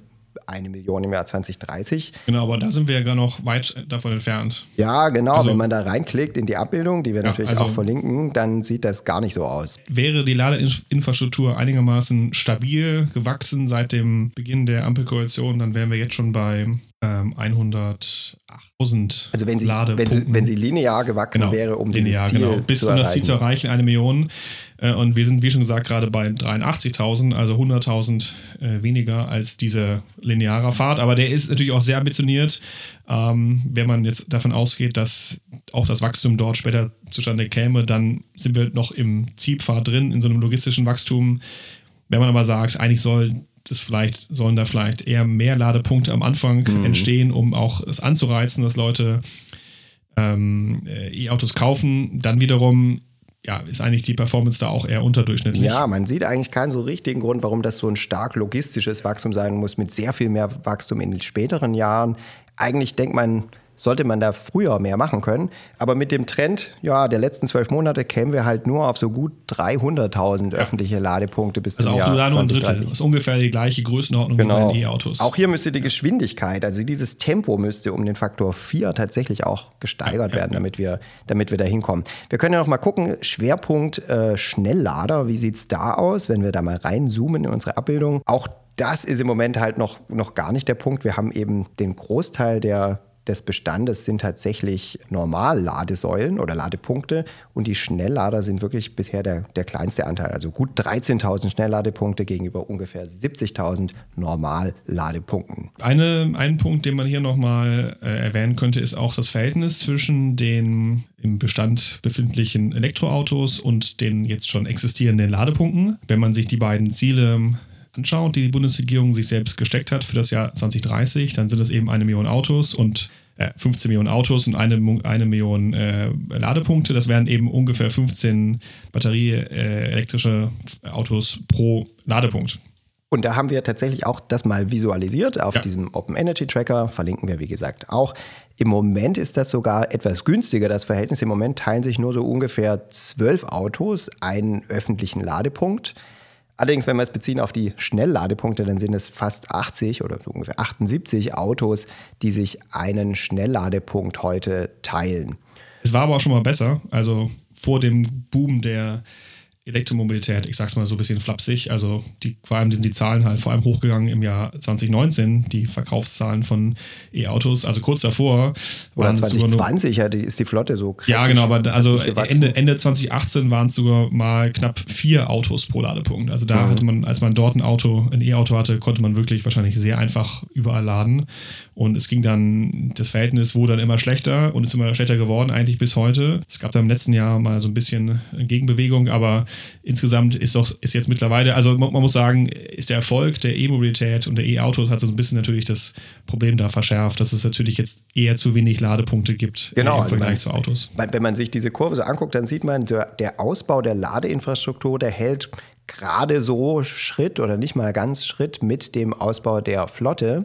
eine Million im Jahr 2030. Genau, aber da sind wir ja gar noch weit davon entfernt. Ja, genau. Also, Wenn man da reinklickt in die Abbildung, die wir ja, natürlich also, auch verlinken, dann sieht das gar nicht so aus. Wäre die Ladeinfrastruktur einigermaßen stabil gewachsen seit dem Beginn der Ampelkoalition, dann wären wir jetzt schon bei ähm, 108.000 Also wenn sie, wenn sie, wenn sie linear gewachsen genau, wäre, um linear, dieses Ziel genau. Bis um das Ziel zu erreichen, eine Million. Äh, und wir sind, wie schon gesagt, gerade bei 83.000, also 100.000 äh, weniger als diese lineare Fahrt. Aber der ist natürlich auch sehr ambitioniert, ähm, wenn man jetzt davon ausgeht, dass auch das Wachstum dort später zustande käme, dann sind wir noch im Zielpfad drin, in so einem logistischen Wachstum. Wenn man aber sagt, eigentlich soll das vielleicht, sollen da vielleicht eher mehr Ladepunkte am Anfang mhm. entstehen, um auch es anzureizen, dass Leute ähm, äh, E-Autos kaufen. Dann wiederum ja, ist eigentlich die Performance da auch eher unterdurchschnittlich. Ja, man sieht eigentlich keinen so richtigen Grund, warum das so ein stark logistisches Wachstum sein muss, mit sehr viel mehr Wachstum in den späteren Jahren. Eigentlich denkt man, sollte man da früher mehr machen können. Aber mit dem Trend ja, der letzten zwölf Monate kämen wir halt nur auf so gut 300.000 ja. öffentliche Ladepunkte bis also zum Jahr Also auch nur ein Drittel. Das ist ungefähr die gleiche Größenordnung genau. wie bei den E-Autos. Auch hier müsste die Geschwindigkeit, also dieses Tempo müsste um den Faktor 4 tatsächlich auch gesteigert ja, werden, damit wir, damit wir da hinkommen. Wir können ja noch mal gucken, Schwerpunkt äh, Schnelllader, wie sieht es da aus, wenn wir da mal reinzoomen in unsere Abbildung. Auch das ist im Moment halt noch, noch gar nicht der Punkt. Wir haben eben den Großteil der des Bestandes sind tatsächlich Normal-Ladesäulen oder Ladepunkte und die Schnelllader sind wirklich bisher der, der kleinste Anteil. Also gut 13.000 Schnellladepunkte gegenüber ungefähr 70.000 Normal-Ladepunkten. Eine, ein Punkt, den man hier nochmal äh, erwähnen könnte, ist auch das Verhältnis zwischen den im Bestand befindlichen Elektroautos und den jetzt schon existierenden Ladepunkten. Wenn man sich die beiden Ziele anschaut, die die Bundesregierung sich selbst gesteckt hat für das Jahr 2030, dann sind es eben eine Million Autos und äh, 15 Millionen Autos und eine, eine Million äh, Ladepunkte. Das wären eben ungefähr 15 batterieelektrische äh, Autos pro Ladepunkt. Und da haben wir tatsächlich auch das mal visualisiert auf ja. diesem Open Energy Tracker. Verlinken wir, wie gesagt, auch. Im Moment ist das sogar etwas günstiger. Das Verhältnis im Moment teilen sich nur so ungefähr zwölf Autos einen öffentlichen Ladepunkt. Allerdings, wenn wir es beziehen auf die Schnellladepunkte, dann sind es fast 80 oder ungefähr 78 Autos, die sich einen Schnellladepunkt heute teilen. Es war aber auch schon mal besser. Also vor dem Boom der Elektromobilität, ich sag's mal so ein bisschen flapsig, also die, vor allem sind die Zahlen halt vor allem hochgegangen im Jahr 2019, die Verkaufszahlen von E-Autos, also kurz davor. Oder 2020 ja, die, ist die Flotte so krass. Ja, genau, aber also Ende, Ende 2018 waren es sogar mal knapp vier Autos pro Ladepunkt. Also da mhm. hatte man, als man dort ein Auto, ein E-Auto hatte, konnte man wirklich wahrscheinlich sehr einfach überall laden. Und es ging dann, das Verhältnis wurde dann immer schlechter und ist immer schlechter geworden, eigentlich bis heute. Es gab da im letzten Jahr mal so ein bisschen Gegenbewegung, aber insgesamt ist doch, ist jetzt mittlerweile, also man, man muss sagen, ist der Erfolg der E-Mobilität und der E-Autos hat so ein bisschen natürlich das Problem da verschärft, dass es natürlich jetzt eher zu wenig Ladepunkte gibt genau, im also Vergleich man, zu Autos. Wenn man sich diese Kurve so anguckt, dann sieht man, der, der Ausbau der Ladeinfrastruktur, der hält gerade so Schritt oder nicht mal ganz Schritt mit dem Ausbau der Flotte.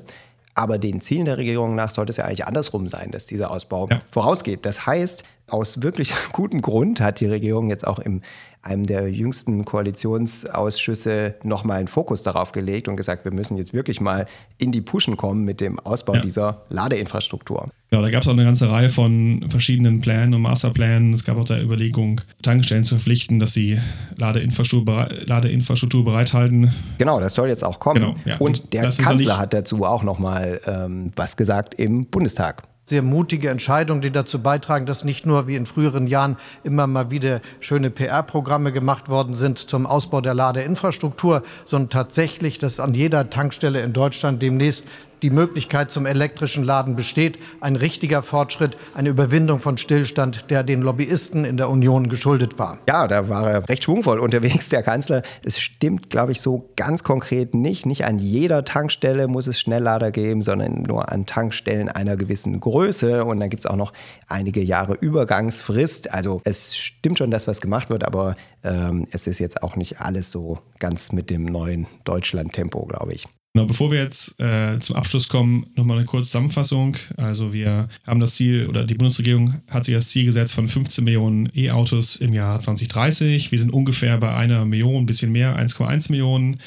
Aber den Zielen der Regierung nach sollte es ja eigentlich andersrum sein, dass dieser Ausbau ja. vorausgeht. Das heißt, aus wirklich gutem Grund hat die Regierung jetzt auch im einem der jüngsten Koalitionsausschüsse nochmal einen Fokus darauf gelegt und gesagt, wir müssen jetzt wirklich mal in die Pushen kommen mit dem Ausbau ja. dieser Ladeinfrastruktur. Genau, da gab es auch eine ganze Reihe von verschiedenen Plänen und Masterplänen. Es gab auch der Überlegung, Tankstellen zu verpflichten, dass sie Ladeinfrastruktur, Ladeinfrastruktur bereithalten. Genau, das soll jetzt auch kommen. Genau, ja. Und der Kanzler hat dazu auch nochmal ähm, was gesagt im Bundestag sehr mutige Entscheidungen, die dazu beitragen, dass nicht nur wie in früheren Jahren immer mal wieder schöne PR-Programme gemacht worden sind zum Ausbau der Ladeinfrastruktur, sondern tatsächlich, dass an jeder Tankstelle in Deutschland demnächst die Möglichkeit zum elektrischen Laden besteht. Ein richtiger Fortschritt, eine Überwindung von Stillstand, der den Lobbyisten in der Union geschuldet war. Ja, da war er recht schwungvoll unterwegs, der Kanzler. Es stimmt, glaube ich, so ganz konkret nicht. Nicht an jeder Tankstelle muss es Schnelllader geben, sondern nur an Tankstellen einer gewissen Größe. Und dann gibt es auch noch einige Jahre Übergangsfrist. Also es stimmt schon, dass was gemacht wird, aber ähm, es ist jetzt auch nicht alles so ganz mit dem neuen Deutschland-Tempo, glaube ich. Genau, bevor wir jetzt äh, zum Abschluss kommen, nochmal eine kurze Zusammenfassung. Also wir haben das Ziel, oder die Bundesregierung hat sich das Ziel gesetzt von 15 Millionen E-Autos im Jahr 2030. Wir sind ungefähr bei einer Million, ein bisschen mehr, 1,1 Millionen.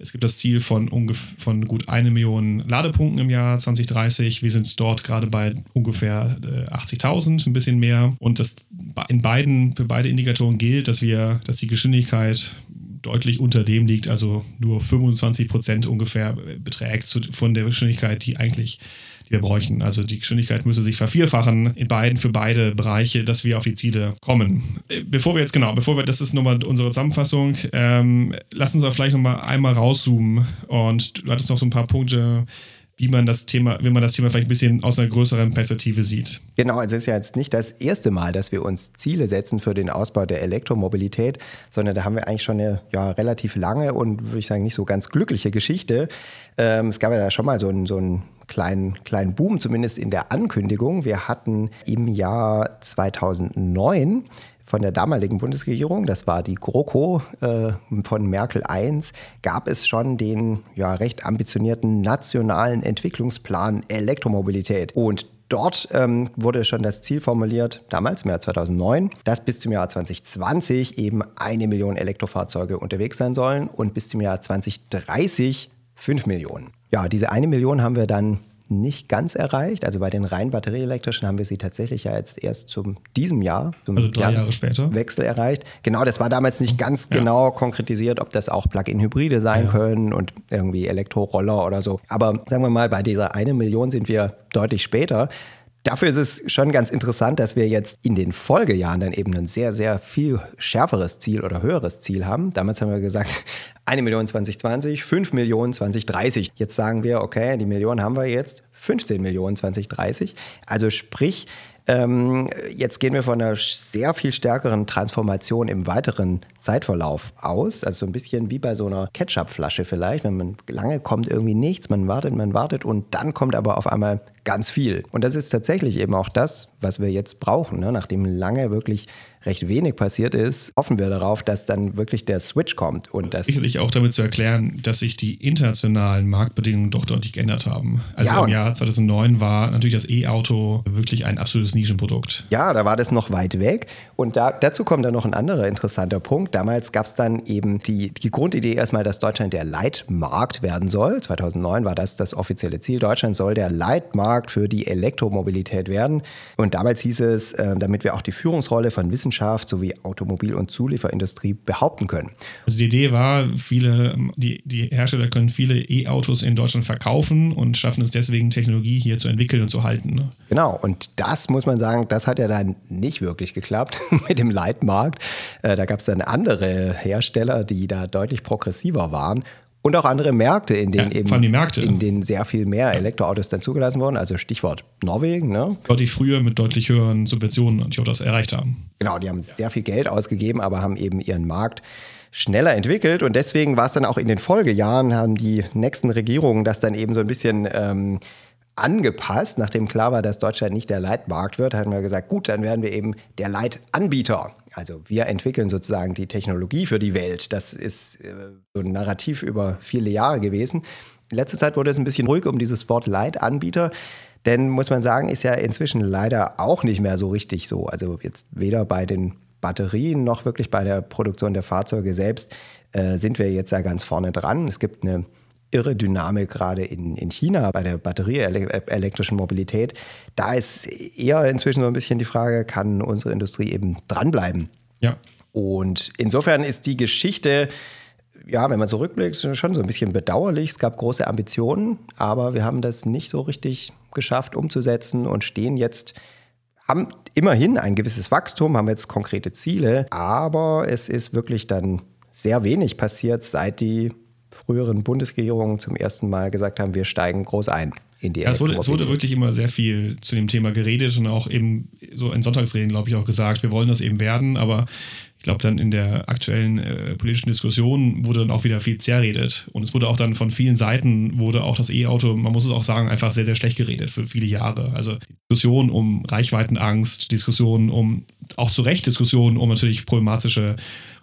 Es gibt das Ziel von, von gut eine Million Ladepunkten im Jahr 2030. Wir sind dort gerade bei ungefähr äh, 80.000, ein bisschen mehr. Und das in beiden, für beide Indikatoren gilt, dass wir, dass die Geschwindigkeit deutlich unter dem liegt, also nur 25 Prozent ungefähr beträgt von der Geschwindigkeit, die eigentlich die wir bräuchten. Also die Geschwindigkeit müsste sich vervierfachen in beiden für beide Bereiche, dass wir auf die Ziele kommen. Bevor wir jetzt genau, bevor wir, das ist nochmal unsere Zusammenfassung, ähm, lass uns aber vielleicht nochmal einmal rauszoomen und du hattest noch so ein paar Punkte wie man das Thema, wie man das Thema vielleicht ein bisschen aus einer größeren Perspektive sieht. Genau, es ist ja jetzt nicht das erste Mal, dass wir uns Ziele setzen für den Ausbau der Elektromobilität, sondern da haben wir eigentlich schon eine ja, relativ lange und würde ich sagen nicht so ganz glückliche Geschichte. Ähm, es gab ja da schon mal so einen, so einen kleinen, kleinen Boom, zumindest in der Ankündigung. Wir hatten im Jahr 2009 von der damaligen Bundesregierung, das war die GroKo äh, von Merkel I, gab es schon den ja, recht ambitionierten nationalen Entwicklungsplan Elektromobilität. Und Dort ähm, wurde schon das Ziel formuliert, damals im Jahr 2009, dass bis zum Jahr 2020 eben eine Million Elektrofahrzeuge unterwegs sein sollen und bis zum Jahr 2030 fünf Millionen. Ja, diese eine Million haben wir dann nicht ganz erreicht. Also bei den rein batterieelektrischen haben wir sie tatsächlich ja jetzt erst zum diesem Jahr, zum also drei Jahre später. Wechsel erreicht. Genau, das war damals nicht ganz ja. genau konkretisiert, ob das auch Plug-in-Hybride sein ja. können und irgendwie Elektroroller oder so. Aber sagen wir mal, bei dieser eine Million sind wir deutlich später. Dafür ist es schon ganz interessant, dass wir jetzt in den Folgejahren dann eben ein sehr, sehr viel schärferes Ziel oder höheres Ziel haben. Damals haben wir gesagt, eine Million 2020, fünf Millionen 2030. Jetzt sagen wir, okay, die Million haben wir jetzt, 15 Millionen 2030. Also sprich, ähm, jetzt gehen wir von einer sehr viel stärkeren Transformation im weiteren Zeitverlauf aus. Also so ein bisschen wie bei so einer Ketchupflasche vielleicht. Wenn man lange kommt irgendwie nichts, man wartet, man wartet und dann kommt aber auf einmal ganz viel. Und das ist tatsächlich eben auch das, was wir jetzt brauchen, ne? nachdem lange wirklich recht wenig passiert ist, hoffen wir darauf, dass dann wirklich der Switch kommt. Und das Sicherlich auch damit zu erklären, dass sich die internationalen Marktbedingungen doch deutlich geändert haben. Also ja, im Jahr 2009 war natürlich das E-Auto wirklich ein absolutes Nischenprodukt. Ja, da war das noch weit weg. Und da, dazu kommt dann noch ein anderer interessanter Punkt. Damals gab es dann eben die, die Grundidee erstmal, dass Deutschland der Leitmarkt werden soll. 2009 war das das offizielle Ziel. Deutschland soll der Leitmarkt für die Elektromobilität werden. Und damals hieß es, äh, damit wir auch die Führungsrolle von Wissenschaft Wissenschaft sowie Automobil- und Zulieferindustrie behaupten können. Also die Idee war, viele, die, die Hersteller können viele E-Autos in Deutschland verkaufen und schaffen es deswegen, Technologie hier zu entwickeln und zu halten. Ne? Genau, und das muss man sagen, das hat ja dann nicht wirklich geklappt mit dem Leitmarkt. Äh, da gab es dann andere Hersteller, die da deutlich progressiver waren und auch andere Märkte, in denen ja, eben Märkte. in denen sehr viel mehr Elektroautos dann zugelassen wurden. Also Stichwort Norwegen. Ne? Deutlich früher mit deutlich höheren Subventionen die das erreicht haben. Genau, die haben sehr viel Geld ausgegeben, aber haben eben ihren Markt schneller entwickelt. Und deswegen war es dann auch in den Folgejahren, haben die nächsten Regierungen das dann eben so ein bisschen ähm, angepasst, nachdem klar war, dass Deutschland nicht der Leitmarkt wird, hatten wir gesagt, gut, dann werden wir eben der Leitanbieter. Also wir entwickeln sozusagen die Technologie für die Welt. Das ist äh, so ein Narrativ über viele Jahre gewesen. In letzter Zeit wurde es ein bisschen ruhig um dieses Wort Leitanbieter. Denn muss man sagen, ist ja inzwischen leider auch nicht mehr so richtig so. Also jetzt weder bei den Batterien noch wirklich bei der Produktion der Fahrzeuge selbst äh, sind wir jetzt ja ganz vorne dran. Es gibt eine irre Dynamik gerade in, in China bei der batterieelektrischen Mobilität. Da ist eher inzwischen so ein bisschen die Frage, kann unsere Industrie eben dranbleiben? Ja. Und insofern ist die Geschichte, ja, wenn man zurückblickt, schon so ein bisschen bedauerlich. Es gab große Ambitionen, aber wir haben das nicht so richtig geschafft umzusetzen und stehen jetzt haben immerhin ein gewisses Wachstum, haben jetzt konkrete Ziele, aber es ist wirklich dann sehr wenig passiert, seit die früheren Bundesregierungen zum ersten Mal gesagt haben, wir steigen groß ein in die ja, es, wurde, es wurde wirklich immer sehr viel zu dem Thema geredet und auch eben so in Sonntagsreden, glaube ich, auch gesagt, wir wollen das eben werden, aber ich glaube, dann in der aktuellen äh, politischen Diskussion wurde dann auch wieder viel zerredet. Und es wurde auch dann von vielen Seiten, wurde auch das E-Auto, man muss es auch sagen, einfach sehr, sehr schlecht geredet für viele Jahre. Also Diskussionen um Reichweitenangst, Diskussionen um, auch zu Recht Diskussionen um natürlich problematische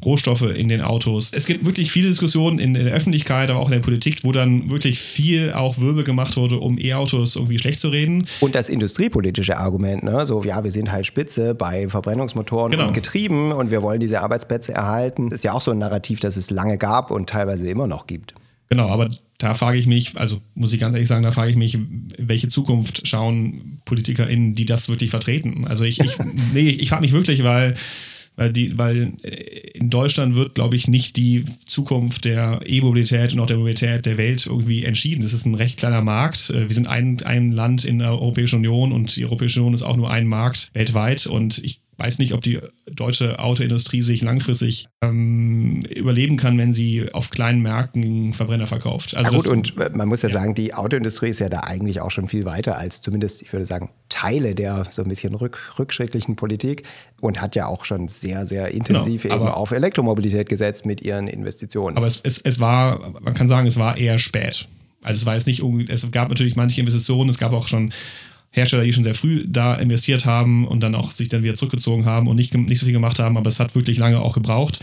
Rohstoffe in den Autos. Es gibt wirklich viele Diskussionen in, in der Öffentlichkeit, aber auch in der Politik, wo dann wirklich viel auch Wirbel gemacht wurde, um E-Autos irgendwie schlecht zu reden. Und das industriepolitische Argument, ne? so, ja, wir sind halt Spitze bei Verbrennungsmotoren genau. und Getrieben und wir wollen die diese Arbeitsplätze erhalten. Ist ja auch so ein Narrativ, das es lange gab und teilweise immer noch gibt. Genau, aber da frage ich mich, also muss ich ganz ehrlich sagen, da frage ich mich, welche Zukunft schauen PolitikerInnen, die das wirklich vertreten? Also ich, ich, nee, ich frage mich wirklich, weil, weil, die, weil in Deutschland wird, glaube ich, nicht die Zukunft der E-Mobilität und auch der Mobilität der Welt irgendwie entschieden. Das ist ein recht kleiner Markt. Wir sind ein, ein Land in der Europäischen Union und die Europäische Union ist auch nur ein Markt weltweit und ich weiß nicht, ob die deutsche Autoindustrie sich langfristig ähm, überleben kann, wenn sie auf kleinen Märkten Verbrenner verkauft. Also ja gut, und äh, man muss ja, ja, sagen, die Autoindustrie ist ja da eigentlich auch schon viel weiter als zumindest, ich würde sagen, Teile der so ein bisschen rück, rückschrittlichen Politik und hat ja auch schon sehr, sehr intensiv genau, eben auf Elektromobilität gesetzt mit ihren Investitionen. Aber es, es, es war, man kann sagen, es war eher spät. Also es war jetzt nicht, es gab natürlich manche Investitionen, es gab auch schon Hersteller, die schon sehr früh da investiert haben und dann auch sich dann wieder zurückgezogen haben und nicht, nicht so viel gemacht haben, aber es hat wirklich lange auch gebraucht.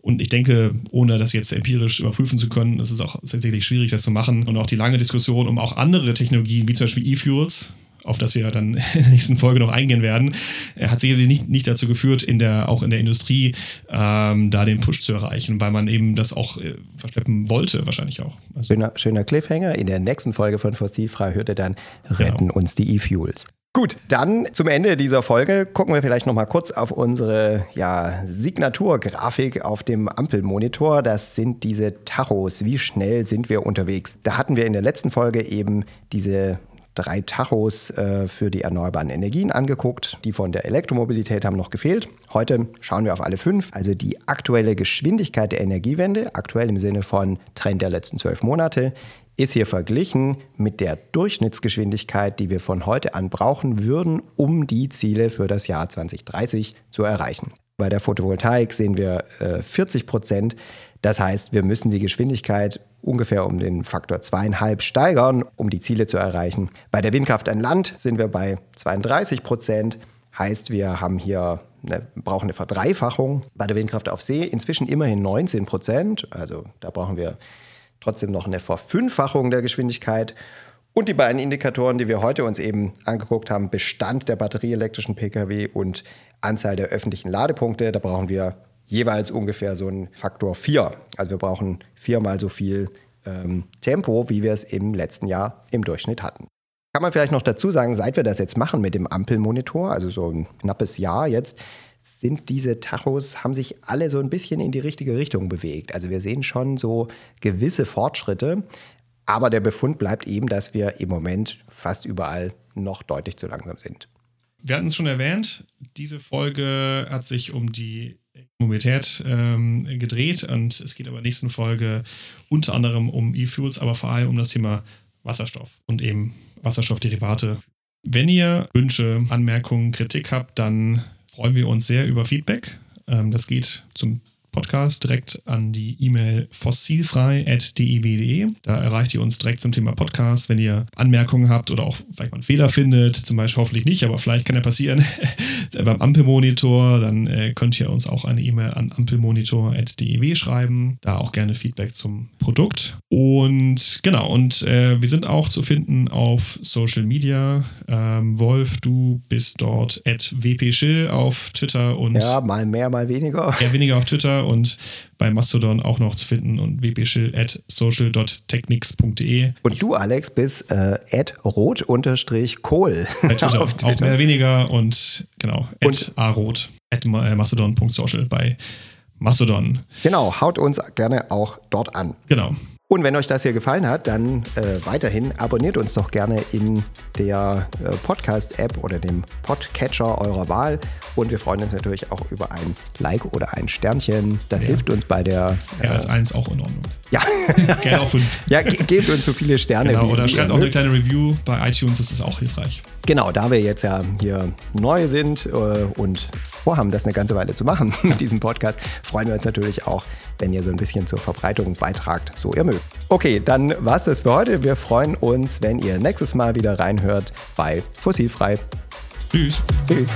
Und ich denke, ohne das jetzt empirisch überprüfen zu können, ist es auch tatsächlich schwierig, das zu machen. Und auch die lange Diskussion um auch andere Technologien, wie zum Beispiel E-Fuels, auf das wir dann in der nächsten Folge noch eingehen werden, hat sicherlich nicht, nicht dazu geführt, in der, auch in der Industrie ähm, da den Push zu erreichen, weil man eben das auch äh, verschleppen wollte, wahrscheinlich auch. Also schöner, schöner Cliffhanger. In der nächsten Folge von Fossilfrei hört ihr dann Retten genau. uns die E-Fuels. Gut, dann zum Ende dieser Folge gucken wir vielleicht noch mal kurz auf unsere ja, Signaturgrafik auf dem Ampelmonitor. Das sind diese Tachos. Wie schnell sind wir unterwegs? Da hatten wir in der letzten Folge eben diese drei Tachos äh, für die erneuerbaren Energien angeguckt. Die von der Elektromobilität haben noch gefehlt. Heute schauen wir auf alle fünf. Also die aktuelle Geschwindigkeit der Energiewende, aktuell im Sinne von Trend der letzten zwölf Monate, ist hier verglichen mit der Durchschnittsgeschwindigkeit, die wir von heute an brauchen würden, um die Ziele für das Jahr 2030 zu erreichen. Bei der Photovoltaik sehen wir äh, 40 Prozent. Das heißt, wir müssen die Geschwindigkeit ungefähr um den Faktor zweieinhalb steigern, um die Ziele zu erreichen. Bei der Windkraft an Land sind wir bei 32 Prozent. Heißt, wir haben hier eine, brauchen eine Verdreifachung. Bei der Windkraft auf See inzwischen immerhin 19 Prozent. Also da brauchen wir trotzdem noch eine Verfünffachung der Geschwindigkeit. Und die beiden Indikatoren, die wir heute uns eben angeguckt haben, Bestand der batterieelektrischen Pkw und Anzahl der öffentlichen Ladepunkte, da brauchen wir jeweils ungefähr so einen Faktor 4. Also wir brauchen viermal so viel ähm, Tempo, wie wir es im letzten Jahr im Durchschnitt hatten. Kann man vielleicht noch dazu sagen, seit wir das jetzt machen mit dem Ampelmonitor, also so ein knappes Jahr jetzt, sind diese Tachos, haben sich alle so ein bisschen in die richtige Richtung bewegt. Also wir sehen schon so gewisse Fortschritte, aber der Befund bleibt eben, dass wir im Moment fast überall noch deutlich zu langsam sind. Wir hatten es schon erwähnt, diese Folge hat sich um die Mobilität ähm, gedreht und es geht aber in der nächsten Folge unter anderem um E-Fuels, aber vor allem um das Thema Wasserstoff und eben Wasserstoffderivate. Wenn ihr Wünsche, Anmerkungen, Kritik habt, dann freuen wir uns sehr über Feedback. Ähm, das geht zum Podcast direkt an die E-Mail fossilfrei.dew.de. Da erreicht ihr uns direkt zum Thema Podcast. Wenn ihr Anmerkungen habt oder auch vielleicht mal einen Fehler findet, zum Beispiel hoffentlich nicht, aber vielleicht kann ja passieren beim Ampelmonitor, dann äh, könnt ihr uns auch eine E-Mail an ampelmonitor.dew schreiben. Da auch gerne Feedback zum Produkt. Und genau, und äh, wir sind auch zu finden auf Social Media. Ähm, Wolf, du bist dort at wpschill auf Twitter und. Ja, mal mehr, mal weniger. Eher weniger auf Twitter und bei Mastodon auch noch zu finden und wpschill at social.technics.de. Und du, Alex, bist äh, at rot-kohl. Bei Twitter, Twitter, auch mehr weniger und genau, at arot at äh, mastodon.social bei Mastodon. Genau, haut uns gerne auch dort an. Genau. Und wenn euch das hier gefallen hat, dann äh, weiterhin abonniert uns doch gerne in der äh, Podcast-App oder dem Podcatcher eurer Wahl. Und wir freuen uns natürlich auch über ein Like oder ein Sternchen. Das ja. hilft uns bei der. Äh, ja, als eins auch in Ordnung. Ja. gerne auch fünf. Ja, ge gebt uns so viele Sterne. Genau, oder schreibt auch eine kleine Review bei iTunes, das ist auch hilfreich. Genau, da wir jetzt ja hier neu sind äh, und vorhaben, das eine ganze Weile zu machen mit diesem Podcast, freuen wir uns natürlich auch, wenn ihr so ein bisschen zur Verbreitung beitragt, so ihr mögt. Okay, dann war es das für heute. Wir freuen uns, wenn ihr nächstes Mal wieder reinhört bei Fossilfrei. Tschüss. Tschüss.